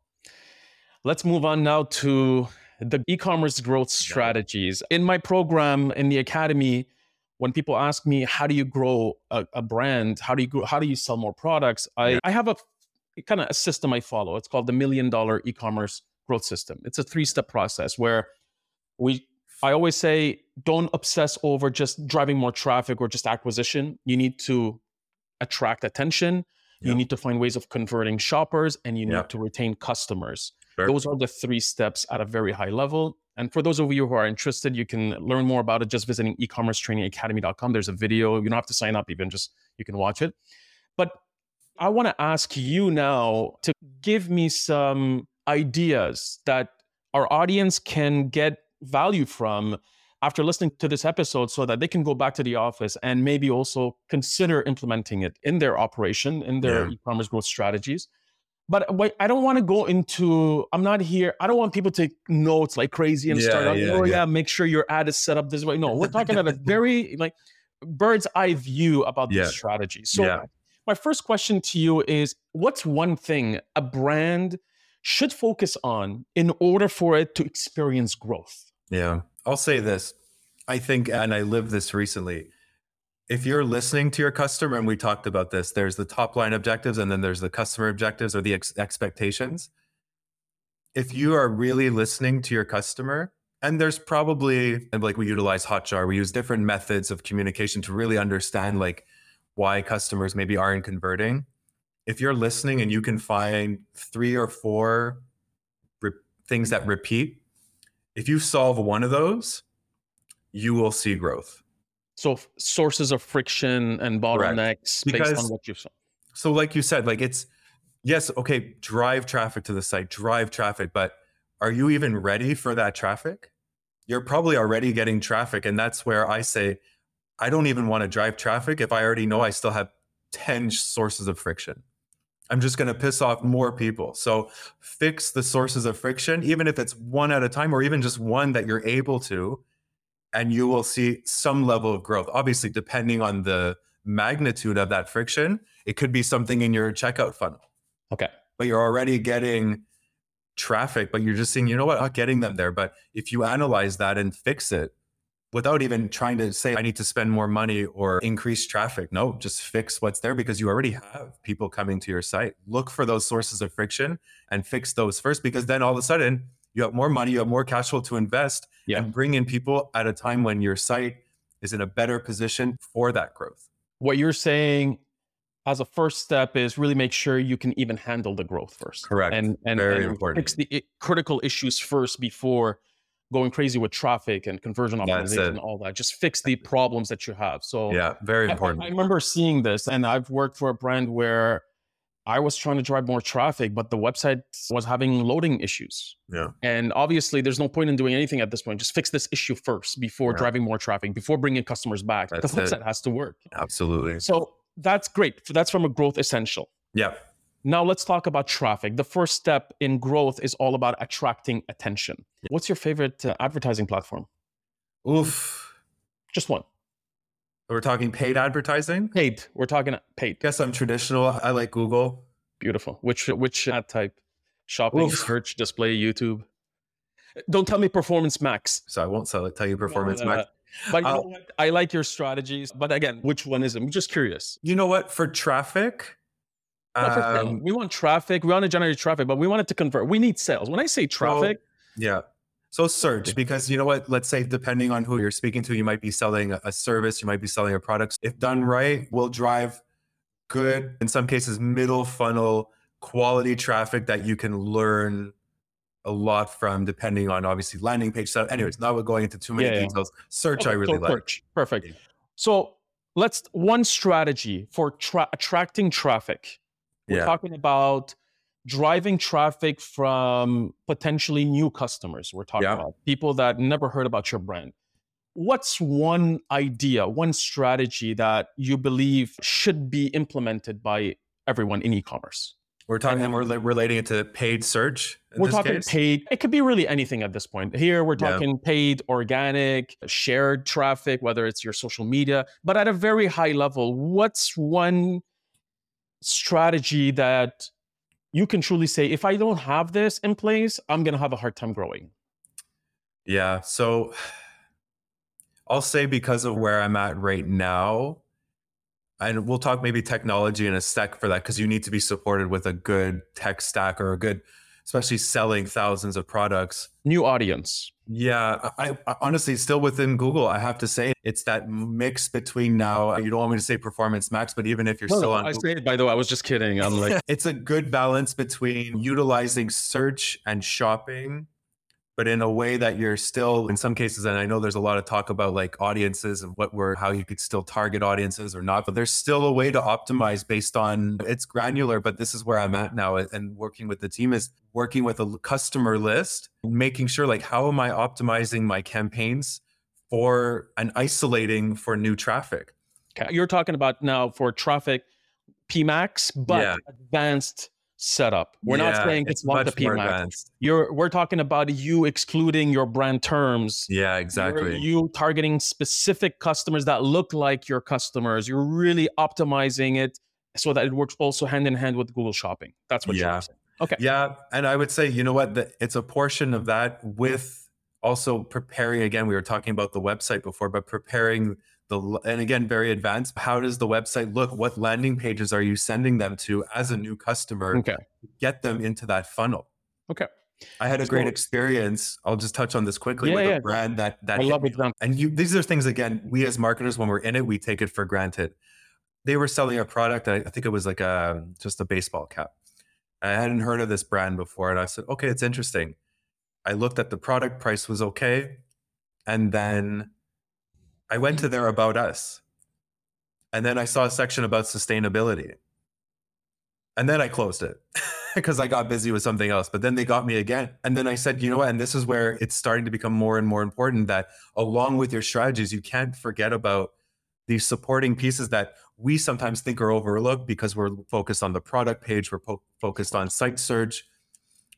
Let's move on now to the e-commerce growth strategies. In my program in the academy, when people ask me how do you grow a, a brand, how do you grow, how do you sell more products, I, Yeah. I have a kind of a system I follow. It's called the million dollar e-commerce growth system. It's a three-step process where we I always say don't obsess over just driving more traffic or just acquisition. You need to attract attention. You need to find ways of converting shoppers and you need to retain customers. Sure. Those are the three steps at a very high level. And for those of you who are interested, you can learn more about it just visiting ecommercetrainingacademy.com. There's a video. You don't have to sign up, even just you can watch it. But I want to ask you now to give me some ideas that our audience can get value from after listening to this episode so that they can go back to the office and maybe also consider implementing it in their operation, in their Yeah. e-commerce growth strategies. But I don't want to go into, I'm not here, I don't want people to know it's like crazy and Yeah, start out, yeah, oh yeah. make sure your ad is set up this way. No, we're talking about a very like bird's eye view about Yeah. these strategies. So my first question to you is what's one thing a brand should focus on in order for it to experience growth? Yeah. I'll say this. I think, and I lived this recently. If you're listening to your customer, and we talked about this, there's the top line objectives and then there's the customer objectives or the ex- expectations. If you are really listening to your customer, and there's probably, and like we utilize Hotjar, we use different methods of communication to really understand like why customers maybe aren't converting. If you're listening and you can find three or four re- things that repeat, if you solve one of those, you will see growth. So f- sources of friction and Correct. bottlenecks based on what you saw. So, like you said, like it's yes, okay, drive traffic to the site, drive traffic, but are you even ready for that traffic? You're probably already getting traffic. And that's where I say, I don't even want to drive traffic if I already know I still have 10 sources of friction. I'm just going to piss off more people. So fix the sources of friction, even if it's one at a time or even just one that you're able to, and you will see some level of growth. Obviously, depending on the magnitude of that friction, it could be something in your checkout funnel, Okay. but you're already getting traffic, but you're just seeing, you know what, I'm not getting them there. But if you analyze that and fix it without even trying to say, I need to spend more money or increase traffic, no, just fix what's there because you already have people coming to your site. Look for those sources of friction and fix those first because then all of a sudden you have more money, you have more cash flow to invest Yeah. and bring in people at a time when your site is in a better position for that growth. What you're saying as a first step is really make sure you can even handle the growth first. Correct. And and, Very and important. fix the critical issues first before going crazy with traffic and conversion optimization and all that. Just fix the problems that you have. So Yeah, very I- I- important. I, remember seeing this, and I've worked for a brand where I was trying to drive more traffic, but the website was having loading issues. Yeah. And obviously, there's no point in doing anything at this point. Just fix this issue first before Yeah. driving more traffic, before bringing customers back. That's the it. website has to work. Absolutely. So that's great. That's from a growth essential. Yeah. Now let's talk about traffic. The first step in growth is all about attracting attention. What's your favorite uh, advertising platform? Oof. Just one. We're talking paid advertising. Paid. We're talking paid. Guess I'm traditional. I like Google. Beautiful. Which which ad type? Shopping, Oof. search, display, YouTube. Don't tell me Performance Max. So I won't sell it, tell you performance Uh, max. But you know Uh, what? I like your strategies. But again, which one is it? I'm just curious. You know what? For traffic, Not for sale. Um, we want traffic. We want to generate traffic, but we want it to convert. We need sales. When I say traffic, yeah. So search because you know what? Let's say depending on who you're speaking to, you might be selling a- service, you might be selling a product. If done right, will drive good, in some cases, middle funnel quality traffic that you can learn a lot from, depending on obviously landing page setup. Anyways, not going into too many Yeah, yeah. details. Search, I really so like. search. Perfect. So let's one strategy for tra- attracting traffic. We're Yeah. talking about driving traffic from potentially new customers. We're talking Yeah. about people that never heard about your brand. What's one idea, one strategy that you believe should be implemented by everyone in e-commerce? We're talking, and we're relating it to paid search. in we're talking case? paid. It could be really anything at this point. Here, we're Yeah. talking paid, organic, shared traffic, whether it's your social media. But at a very high level, what's one strategy that you can truly say, if I don't have this in place, I'm going to have a hard time growing? Yeah. So I'll say because of where I'm at right now, and we'll talk maybe technology in a sec for that because you need to be supported with a good tech stack or a good, especially selling thousands of products. New audience. Yeah, I, I honestly still within Google, I have to say it's that mix between now. You don't want me to say performance max, but even if you're No, still on I Google, say it, by the way, I was just kidding. I'm like, it's a good balance between utilizing search and shopping but in a way that you're still in some cases and i know there's a lot of talk about like audiences and what we're how you could still target audiences or not but there's still a way to optimize based on it's granular but this is where i'm at now and working with the team is working with a customer list making sure like how am i optimizing my campaigns for and isolating for new traffic okay, you're talking about now for traffic PMAX, but Yeah. advanced setup. We're not saying it's, not the PMAX. You're we're talking about you excluding your brand terms. yeah You're- exactly You targeting specific customers that look like your customers. You're really optimizing it so that it works also hand in hand with Google Shopping. That's what Yeah. you're saying. Okay. Yeah, and I would say, you know what, the, it's a portion of that with also preparing. Again, we were talking about the website before, but preparing the and again, very advanced. How does the website look? What landing pages are you sending them to as a new customer? Okay. Get them into that funnel. Okay. I had a great experience. I'll just touch on this quickly Yeah, with yeah. a brand that that I love me examples. and you, these are things again. We as marketers, when we're in it, we take it for granted. They were selling a product. I, I think it was like a just a baseball cap. I hadn't heard of this brand before, and I said, "Okay, it's interesting." I looked at the product price was okay, and then I went to their about us, and then I saw a section about sustainability, and then I closed it because I got busy with something else. But then they got me again. And then I said, you know what? And this is where it's starting to become more and more important that along with your strategies, you can't forget about these supporting pieces that we sometimes think are overlooked because we're focused on the product page, we're po- focused on site search.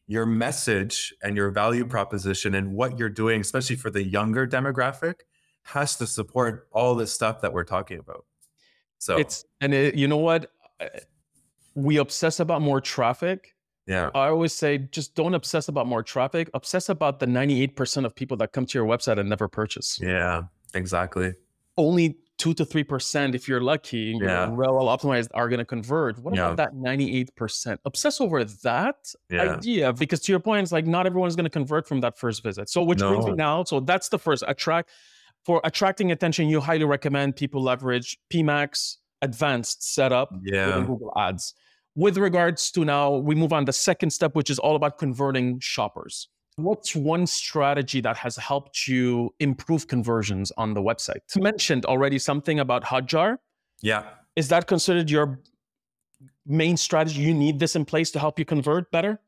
Your message and your value proposition and what you're doing, especially for the younger demographic, has to support all this stuff that we're talking about. So It's and it, you know what? We obsess about more traffic. yeah, I always say just don't obsess about more traffic. Obsess about the 98% of people that come to your website and never purchase. yeah, exactly. Only two to three percent, if you're lucky, and you're Yeah. well optimized, are going to convert. What Yeah. about that 98%? Obsess over that Yeah. idea because to your point, it's like not everyone's going to convert from that first visit. So which brings me now. So that's the first attract for attracting attention. You highly recommend people leverage PMAX advanced setup within Yeah. Google Ads. With regards to now, we move on the second step, which is all about converting shoppers. What's one strategy that has helped you improve conversions on the website? You mentioned already something about Hotjar. Yeah. Is that considered your main strategy? You need this in place to help you convert better?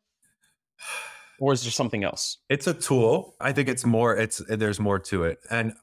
Or is there something else? It's a tool. I think it's more, it's there's more to it. And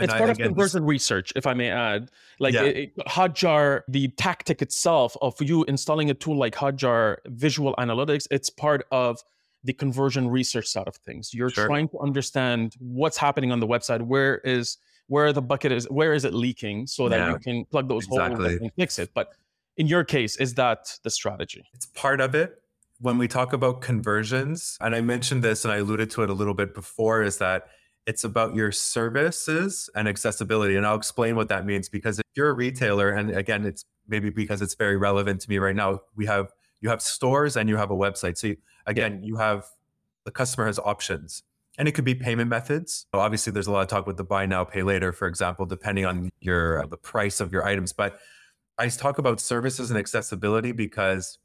it's part of conversion research, if I may add. Like Yeah. it, Hotjar, the tactic itself of you installing a tool like Hotjar Visual Analytics, it's part of the conversion research side of things. You're Sure. trying to understand what's happening on the website. Where is where the bucket is? Where is it leaking? So that Yeah, you can plug those holes and fix it. But in your case, is that the strategy? it's part of it when we talk about conversions and i mentioned this and i alluded to it a little bit before is that it's about your services and accessibility and i'll explain what that means because if you're a retailer and again it's maybe because it's very relevant to me right now we have you have stores and you have a website. So you, again you have the customer has options and it could be payment methods. So obviously there's a lot of talk with the buy now pay later for example depending on your uh, the price of your items. But i talk about services and accessibility because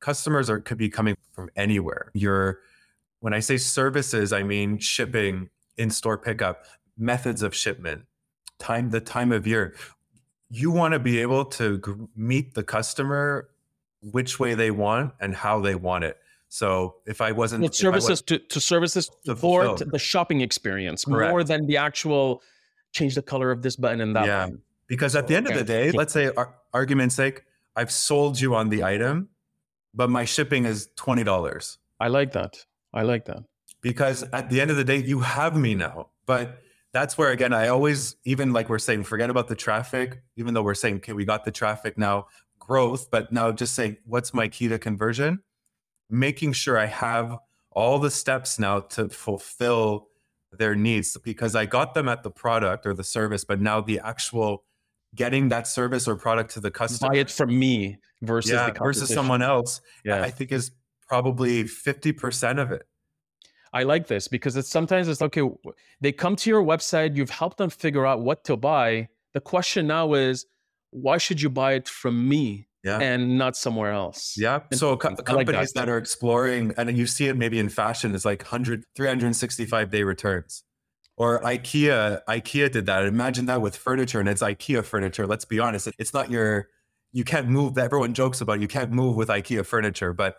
customers are could be coming from anywhere. You're when I say services, I mean shipping, in-store pickup, methods of shipment, time the time of year. You want to be able to meet the customer which way they want and how they want it. So if I wasn't It's if was- services to, to services To for the shopping experience Correct. more than the actual change the color of this button and that Yeah. one. Because at the end of the day, let's say, ar- argument's sake, I've sold you on the item, but my shipping is twenty dollars. I like that. I like that. Because at the end of the day, you have me now. But that's where again, I always even like we're saying, forget about the traffic. Even though we're saying, okay, we got the traffic now, growth, but now just saying, what's my key to conversion? Making sure I have all the steps now to fulfill their needs because I got them at the product or the service, but now the actual getting that service or product to the customer Buy it from me versus yeah, the versus someone else, Yeah, I think is probably 50% of it. I like this because it's sometimes it's okay. They come to your website, you've helped them figure out what to buy. The question now is, why should you buy it from me Yeah. and not somewhere else? Yeah. So co-. I like companies that. that. are exploring, and you see it maybe in fashion, is like 100, 365 day returns. Or IKEA, IKEA did that. Imagine that with furniture, and it's IKEA furniture. Let's be honest, it's not your, you can't move. Everyone jokes about you can't move with IKEA furniture, but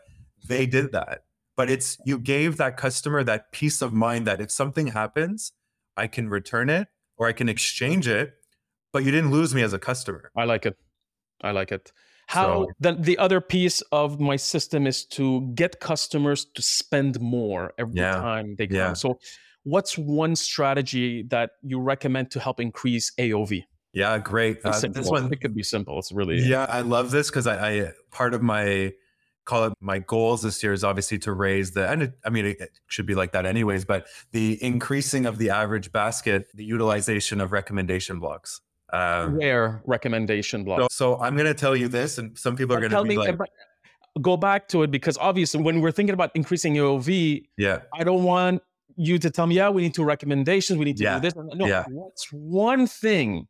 they did that. But it's you gave that customer that peace of mind that if something happens, I can return it or I can exchange it, but you didn't lose me as a customer. I like it. I like it. How So- then the other piece of my system is to get customers to spend more every Yeah. time they come. Yeah. So what's one strategy that you recommend to help increase AOV? Yeah, great. Uh, this one, it could be simple. It's really Yeah, I love this because I, I part of my call it my goals this year is obviously to raise the and it, I mean it, it should be like that anyways, but the increasing of the average basket, the utilization of recommendation blocks. Um, rare recommendation blocks. so, so I'm gonna tell you this, and some people are gonna tell be me like, about- go back to it because obviously when we're thinking about increasing AOV, yeah, I don't want you to tell me, yeah, we need two recommendations, we need to Yeah. do this. No, Yeah. what's one thing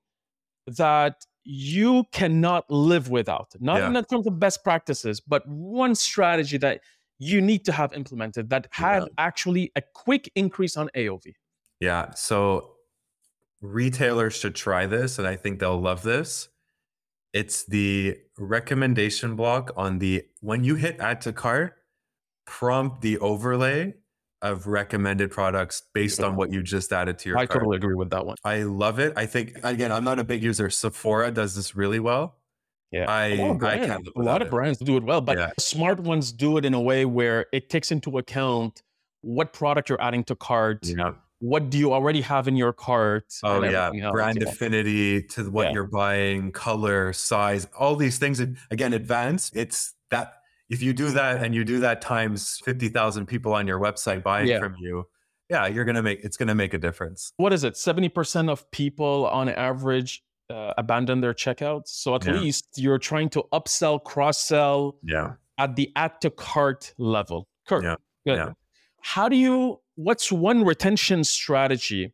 that you cannot live without? Not Yeah. in terms of best practices, but one strategy that you need to have implemented that had actually a quick increase on AOV. yeah. So retailers should try this, and I think they'll love this. It's the recommendation block on the when you hit add to cart, prompt the overlay of recommended products based on what you just added to your I cart. totally agree with that one. I love it. I think again, I'm not a big user. Sephora does this really well. Yeah. I a lot of I brands, lot of brands do it well, but Yeah. smart ones do it in a way where it takes into account what product you're adding to cart, Yeah. what do you already have in your cart. Oh yeah. else. Brand Yeah. affinity to what Yeah. you're buying, color, size, all these things. Again, advanced. It's that if you do that and you do that times fifty thousand people on your website buying Yeah. from you, yeah, you're gonna make it's gonna make a difference. What is it? 70% of people on average uh, abandon their checkouts. So at Yeah. least you're trying to upsell, cross sell Yeah. at the add to cart level. Kurt, Yeah. good. Yeah. How do you, what's one retention strategy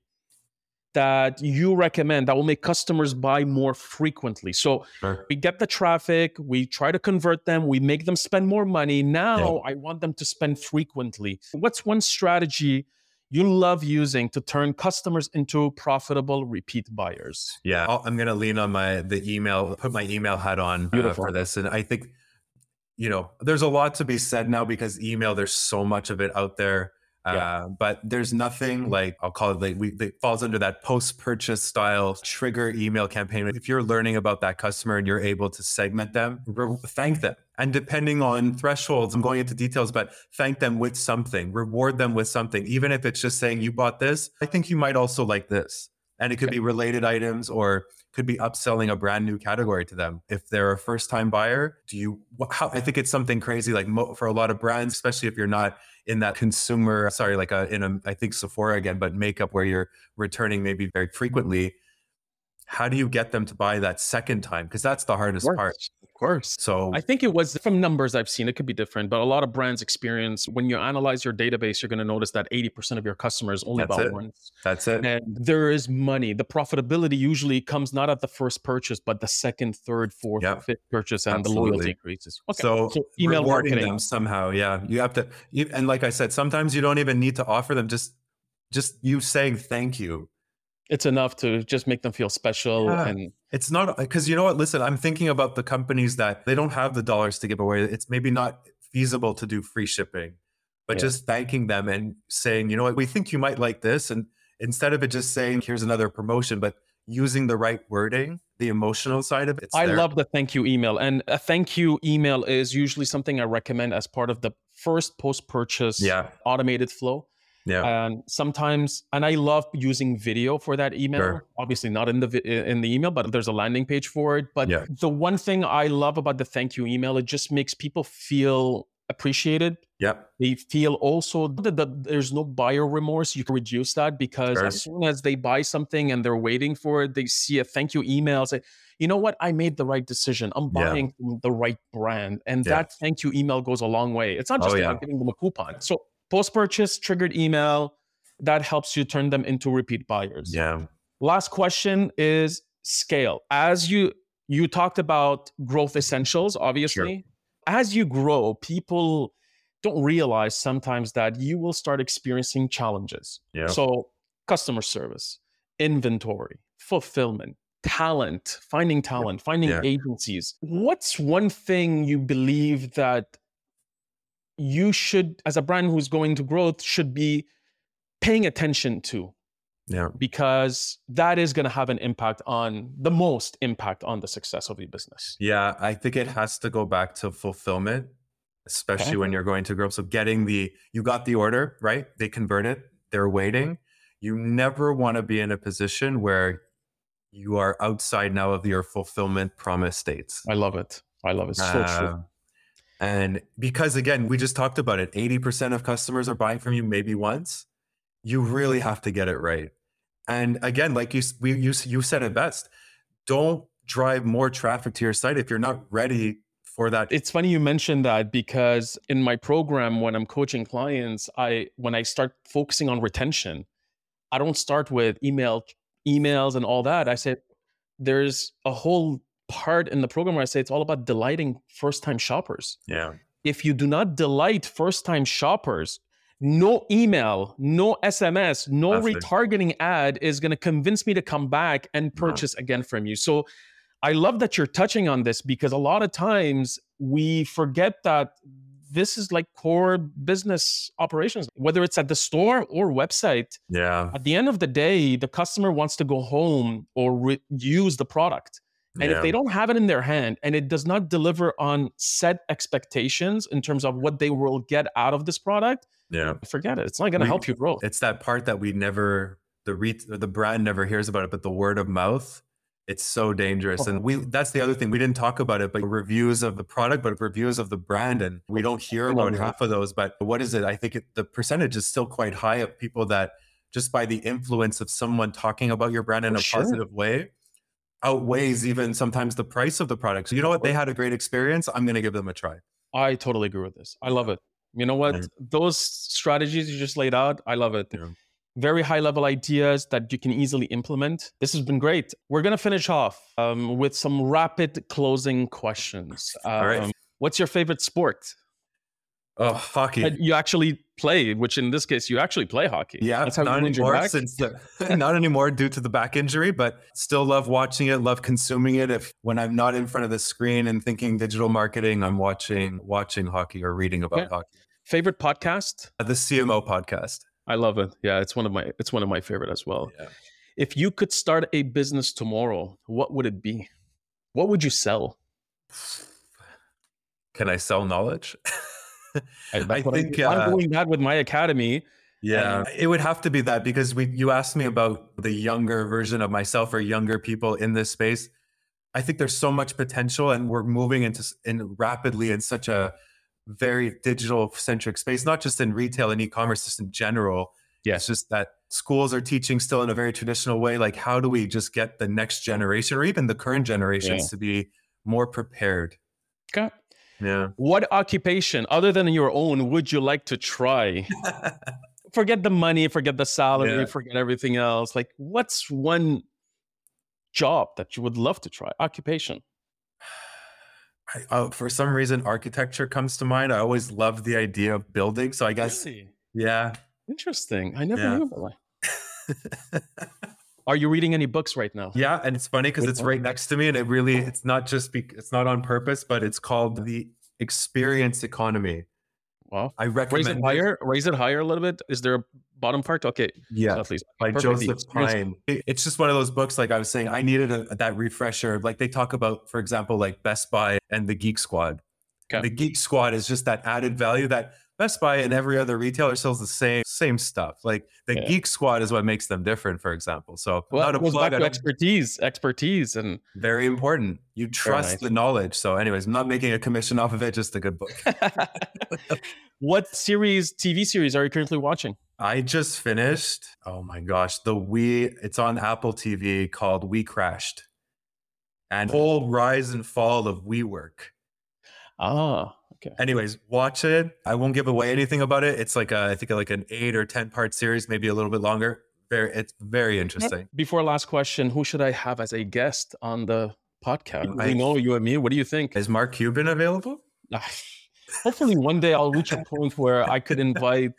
that you recommend that will make customers buy more frequently? So Sure. we get the traffic, we try to convert them, we make them spend more money. Now I want them to spend frequently. What's one strategy you love using to turn customers into profitable repeat buyers? Yeah, I'll, I'm going to lean on my the email, put my email hat on uh, for this, and I think you know there's a lot to be said now because email. There's so much of it out there. Yeah. Uh, but there's nothing like I'll call it like we it falls under that post purchase style trigger email campaign. If you're learning about that customer and you're able to segment them, re- thank them. And depending on thresholds, I'm going into details, but thank them with something, reward them with something, even if it's just saying you bought this. I think you might also like this. And it could be related items or could be upselling a brand new category to them. If they're a first time buyer, do you, how, I think it's something crazy like mo, for a lot of brands, especially if you're not in that consumer, sorry, like a, in a, I think Sephora again, but makeup where you're returning maybe very frequently. How do you get them to buy that second time? Because that's the hardest part. Of course. So I think it was from numbers I've seen, it could be different, but a lot of brands experience when you analyze your database, you're going to notice that 80% of your customers only it. once. that's it. And there is money. The profitability usually comes not at the first purchase, but the second, third, fourth, Yep. fifth purchase, and the loyalty increases. Okay. So, email rewarding marketing. them somehow, yeah. You have to, you, and like I said, sometimes you don't even need to offer them. Just, just you saying thank you. It's enough to just make them feel special. Yeah. And It's not because you know what. Listen, I'm thinking about the companies that they don't have the dollars to give away. It's maybe not feasible to do free shipping, but Yeah. just thanking them and saying, you know what, we think you might like this, and instead of it just saying, here's another promotion, but using the right wording, the emotional side of it. it's I there. love the thank you email. And a thank you email is usually something I recommend as part of the first post purchase Yeah, automated flow. Yeah, and sometimes and i love using video for that email Sure. obviously not in the in the email but there's a landing page for it but Yeah. the one thing i love about the thank you email it just makes people feel appreciated yep, they feel also that, that there's no buyer remorse you can reduce that because Sure. as soon as they buy something and they're waiting for it they see a thank you email say you know what i made the right decision i'm Yeah. buying from the right brand and Yeah. that thank you email goes a long way it's not Oh, just yeah. about giving them a coupon so post purchase triggered email that helps you turn them into repeat buyers. Yeah, last question is scale. As you you talked about growth essentials obviously. As you grow people don't realize sometimes that you will start experiencing challenges. Yeah. so customer service inventory fulfillment talent finding talent finding Yeah. agencies. What's one thing you believe that you should as a brand who's going to growth should be paying attention to yeah. because that is going to have an impact on the most impact on the success of your business. Yeah, I think it has to go back to fulfillment, especially Okay. when you're going to grow. So getting the you got the order, right? They convert it, they're waiting. Mm-hmm. You never want to be in a position where you are outside now of your fulfillment promise states. I love it. I love it. So true. Um, And because again, we just talked about it, 80% of customers are buying from you maybe once. You really have to get it right. And again, like you we you, you said it best. Don't drive more traffic to your site if you're not ready for that. It's funny you mentioned that because in my program, when I'm coaching clients, I when I start focusing on retention, I don't start with email emails and all that. I said there's a whole part in the program where I say it's all about delighting first time shoppers. yeah. if you do not delight first time shoppers, no email, no SMS, no Nothing. retargeting ad is going to convince me to come back and purchase again from you. So I love that you're touching on this because a lot of times we forget that this is like core business operations, whether it's at the store or website. Yeah. At the end of the day, the customer wants to go home or re- use the product. And yeah. if they don't have it in their hand and it does not deliver on set expectations in terms of what they will get out of this product, yeah. forget it. It's not going to help you grow. It's that part that we never the re- the brand never hears about it, but the word of mouth, it's so dangerous. Oh. And we that's the other thing we didn't talk about it, but reviews of the product, but reviews of the brand, and we don't hear about half of those. But what is it? I think it, the percentage is still quite high of people that just by the influence of someone talking about your brand in a sure. positive way outweighs even sometimes the price of the product. So you know what? They had a great experience. I'm going to give them a try. I totally agree with this. I love it. You know what? Yeah. Those strategies you just laid out, I love it. Yeah. Very high level ideas that you can easily implement. This has been great. We're going to finish off um, with some rapid closing questions. All right. Um, What's your favorite sport? Oh, hockey. You actually play, which in this case, you actually play hockey. Yeah, That's how not you win your anymore since the, not anymore due to the back injury, but still love watching it, love consuming it. If when I'm not in front of the screen and thinking digital marketing, I'm watching watching hockey or reading about Yeah. hockey. Favorite podcast? Uh, the CMO podcast. I love it. Yeah, it's one of my it's one of my favorite as well. Yeah. If you could start a business tomorrow, what would it be? What would you sell? Can I sell knowledge? I, think, I'm, uh, I'm doing that with my academy. Yeah, it would have to be that because we you asked me about the younger version of myself or younger people in this space. I think there's so much potential and we're moving into in rapidly in such a very digital centric space, not just in retail and e-commerce, just in general. Yes. It's just that schools are teaching still in a very traditional way. Like, how do we just get the next generation or even the current generations Yeah. to be more prepared? Okay. Yeah. What occupation, other than your own, would you like to try? forget the money, forget the salary, Yeah. forget everything else. Like, what's one job that you would love to try? Occupation. I, uh, for some reason, architecture comes to mind. I always loved the idea of building. So I guess, Really? yeah. Interesting. I never Yeah. knew about that. Are you reading any books right now? Yeah, and it's funny because it's right next to me, and it really it's not just be, it's not on purpose, but it's called the experience economy. Wow. I recommend Raise it higher. Raise it higher a little bit. Is there a bottom part? Okay. Yeah, least by perfect. Joseph Pine. It's just one of those books. Like I was saying, I needed a, that refresher. Like they talk about, for example, like Best Buy and the Geek Squad. Okay. The Geek Squad is just that added value that Best Buy and every other retailer sells the same same stuff. Like the Yeah. Geek Squad is what makes them different. For example, so Well, not a plug. back to expertise, expertise, and very important. You trust nice. the knowledge. So, anyways, I'm not making a commission off of it. Just a good book. what series, TV series, are you currently watching? I just finished. Oh my gosh, the We. It's on Apple TV called We Crashed, and whole rise and fall of WeWork. Ah, okay. Anyways, watch it. I won't give away anything about it. It's like a, I think like an eight or ten part series, maybe a little bit longer. Very, it's very interesting. Before last question, who should I have as a guest on the podcast? I- we know you and me. What do you think? Is Mark Cuban available? Ah, Hopefully, one day I'll reach a point where I could invite.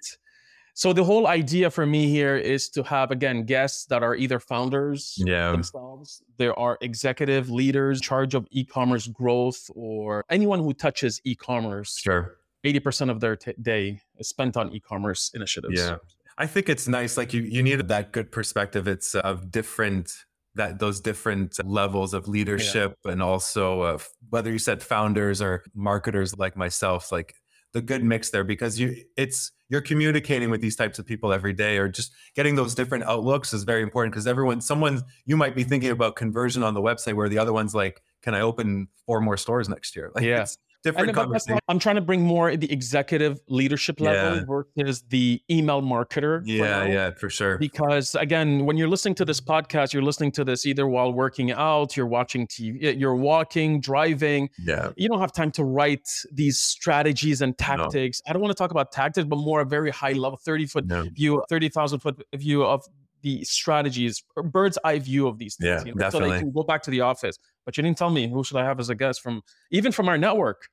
So the whole idea for me here is to have again guests that are either founders Yeah. themselves, there are executive leaders in charge of e-commerce growth, or anyone who touches e-commerce. Sure. Eighty percent of their t- day is spent on e-commerce initiatives. Yeah. I think it's nice. Like you, you need that good perspective. It's uh, of different that those different levels of leadership and also of whether you said founders or marketers like myself, like the good mix there because you it's you're communicating with these types of people every day or just getting those different outlooks is very important because everyone someone you might be thinking about conversion on the website where the other one's like can i open four more stores next year like Yeah. it's different but that's why conversation I'm trying to bring more the executive leadership level Yeah. versus the email marketer. yeah yeah for sure Because again, when you're listening to this podcast, you're listening to this either while working out, you're watching TV, you're walking, driving. yeah You don't have time to write these strategies and tactics. I don't want to talk about tactics, but more a very high level, 30 foot no. view, 30,000 foot view of the strategies, bird's eye view of these things. Yeah, you know, So definitely. they can go back to the office. But you didn't tell me who should I have as a guest from, even from our network,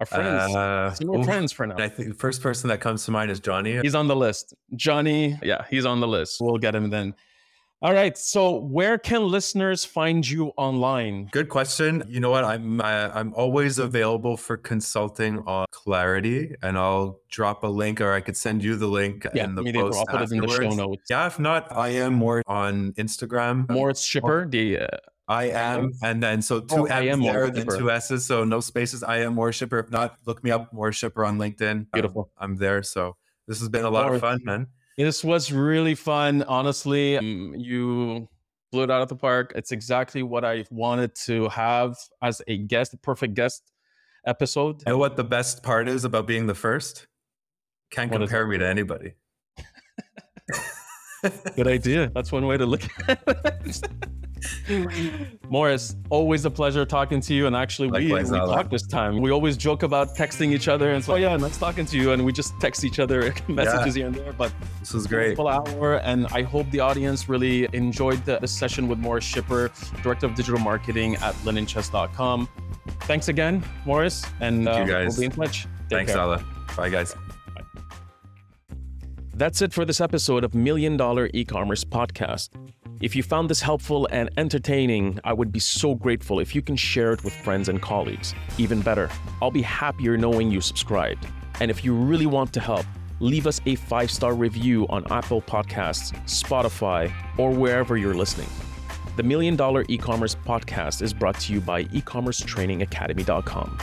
our friends. Uh, oof. friends for now. I think the first person that comes to mind is Johnny. He's on the list. Johnny, yeah, he's on the list. We'll get him then. All right. So, where can listeners find you online? Good question. You know what? I'm uh, I'm always available for consulting on Clarity, and I'll drop a link, or I could send you the link Yeah, in the post I'll put it in the show notes. Yeah, if not, I am more on Instagram. Morris Shipper, the uh, I am, and then so two Oh, M's there, then two S's, so no spaces. I am worshiper. If not, look me up, worshiper on LinkedIn. Beautiful. I'm there. So this has been a lot of fun, man. this was really fun. Honestly, Um, you blew it out of the park. It's exactly what I wanted to have as a guest, a perfect guest episode. And what the best part is about being the first? Can't What compare me to anybody. Good idea. That's one way to look at it. Morris, always a pleasure talking to you. And actually, we, Likewise, we Alaa. talked this time. We always joke about texting each other and so, oh, yeah, nice talking to you. And we just text each other messages here and there. But this was great. full hour. And I hope the audience really enjoyed the, the session with Morris Shipper, Director of Digital Marketing at linenchest.com. Thanks again, Morris. And Thank you, uh, guys. we'll be in touch. Take Thanks, care. Alaa. Bye, guys. That's it for this episode of Million Dollar E-commerce Podcast. If you found this helpful and entertaining, I would be so grateful if you can share it with friends and colleagues. Even better, I'll be happier knowing you subscribed. And if you really want to help, leave us a five star review on Apple Podcasts, Spotify, or wherever you're listening. The Million Dollar E Commerce Podcast is brought to you by ecommercetrainingacademy.com.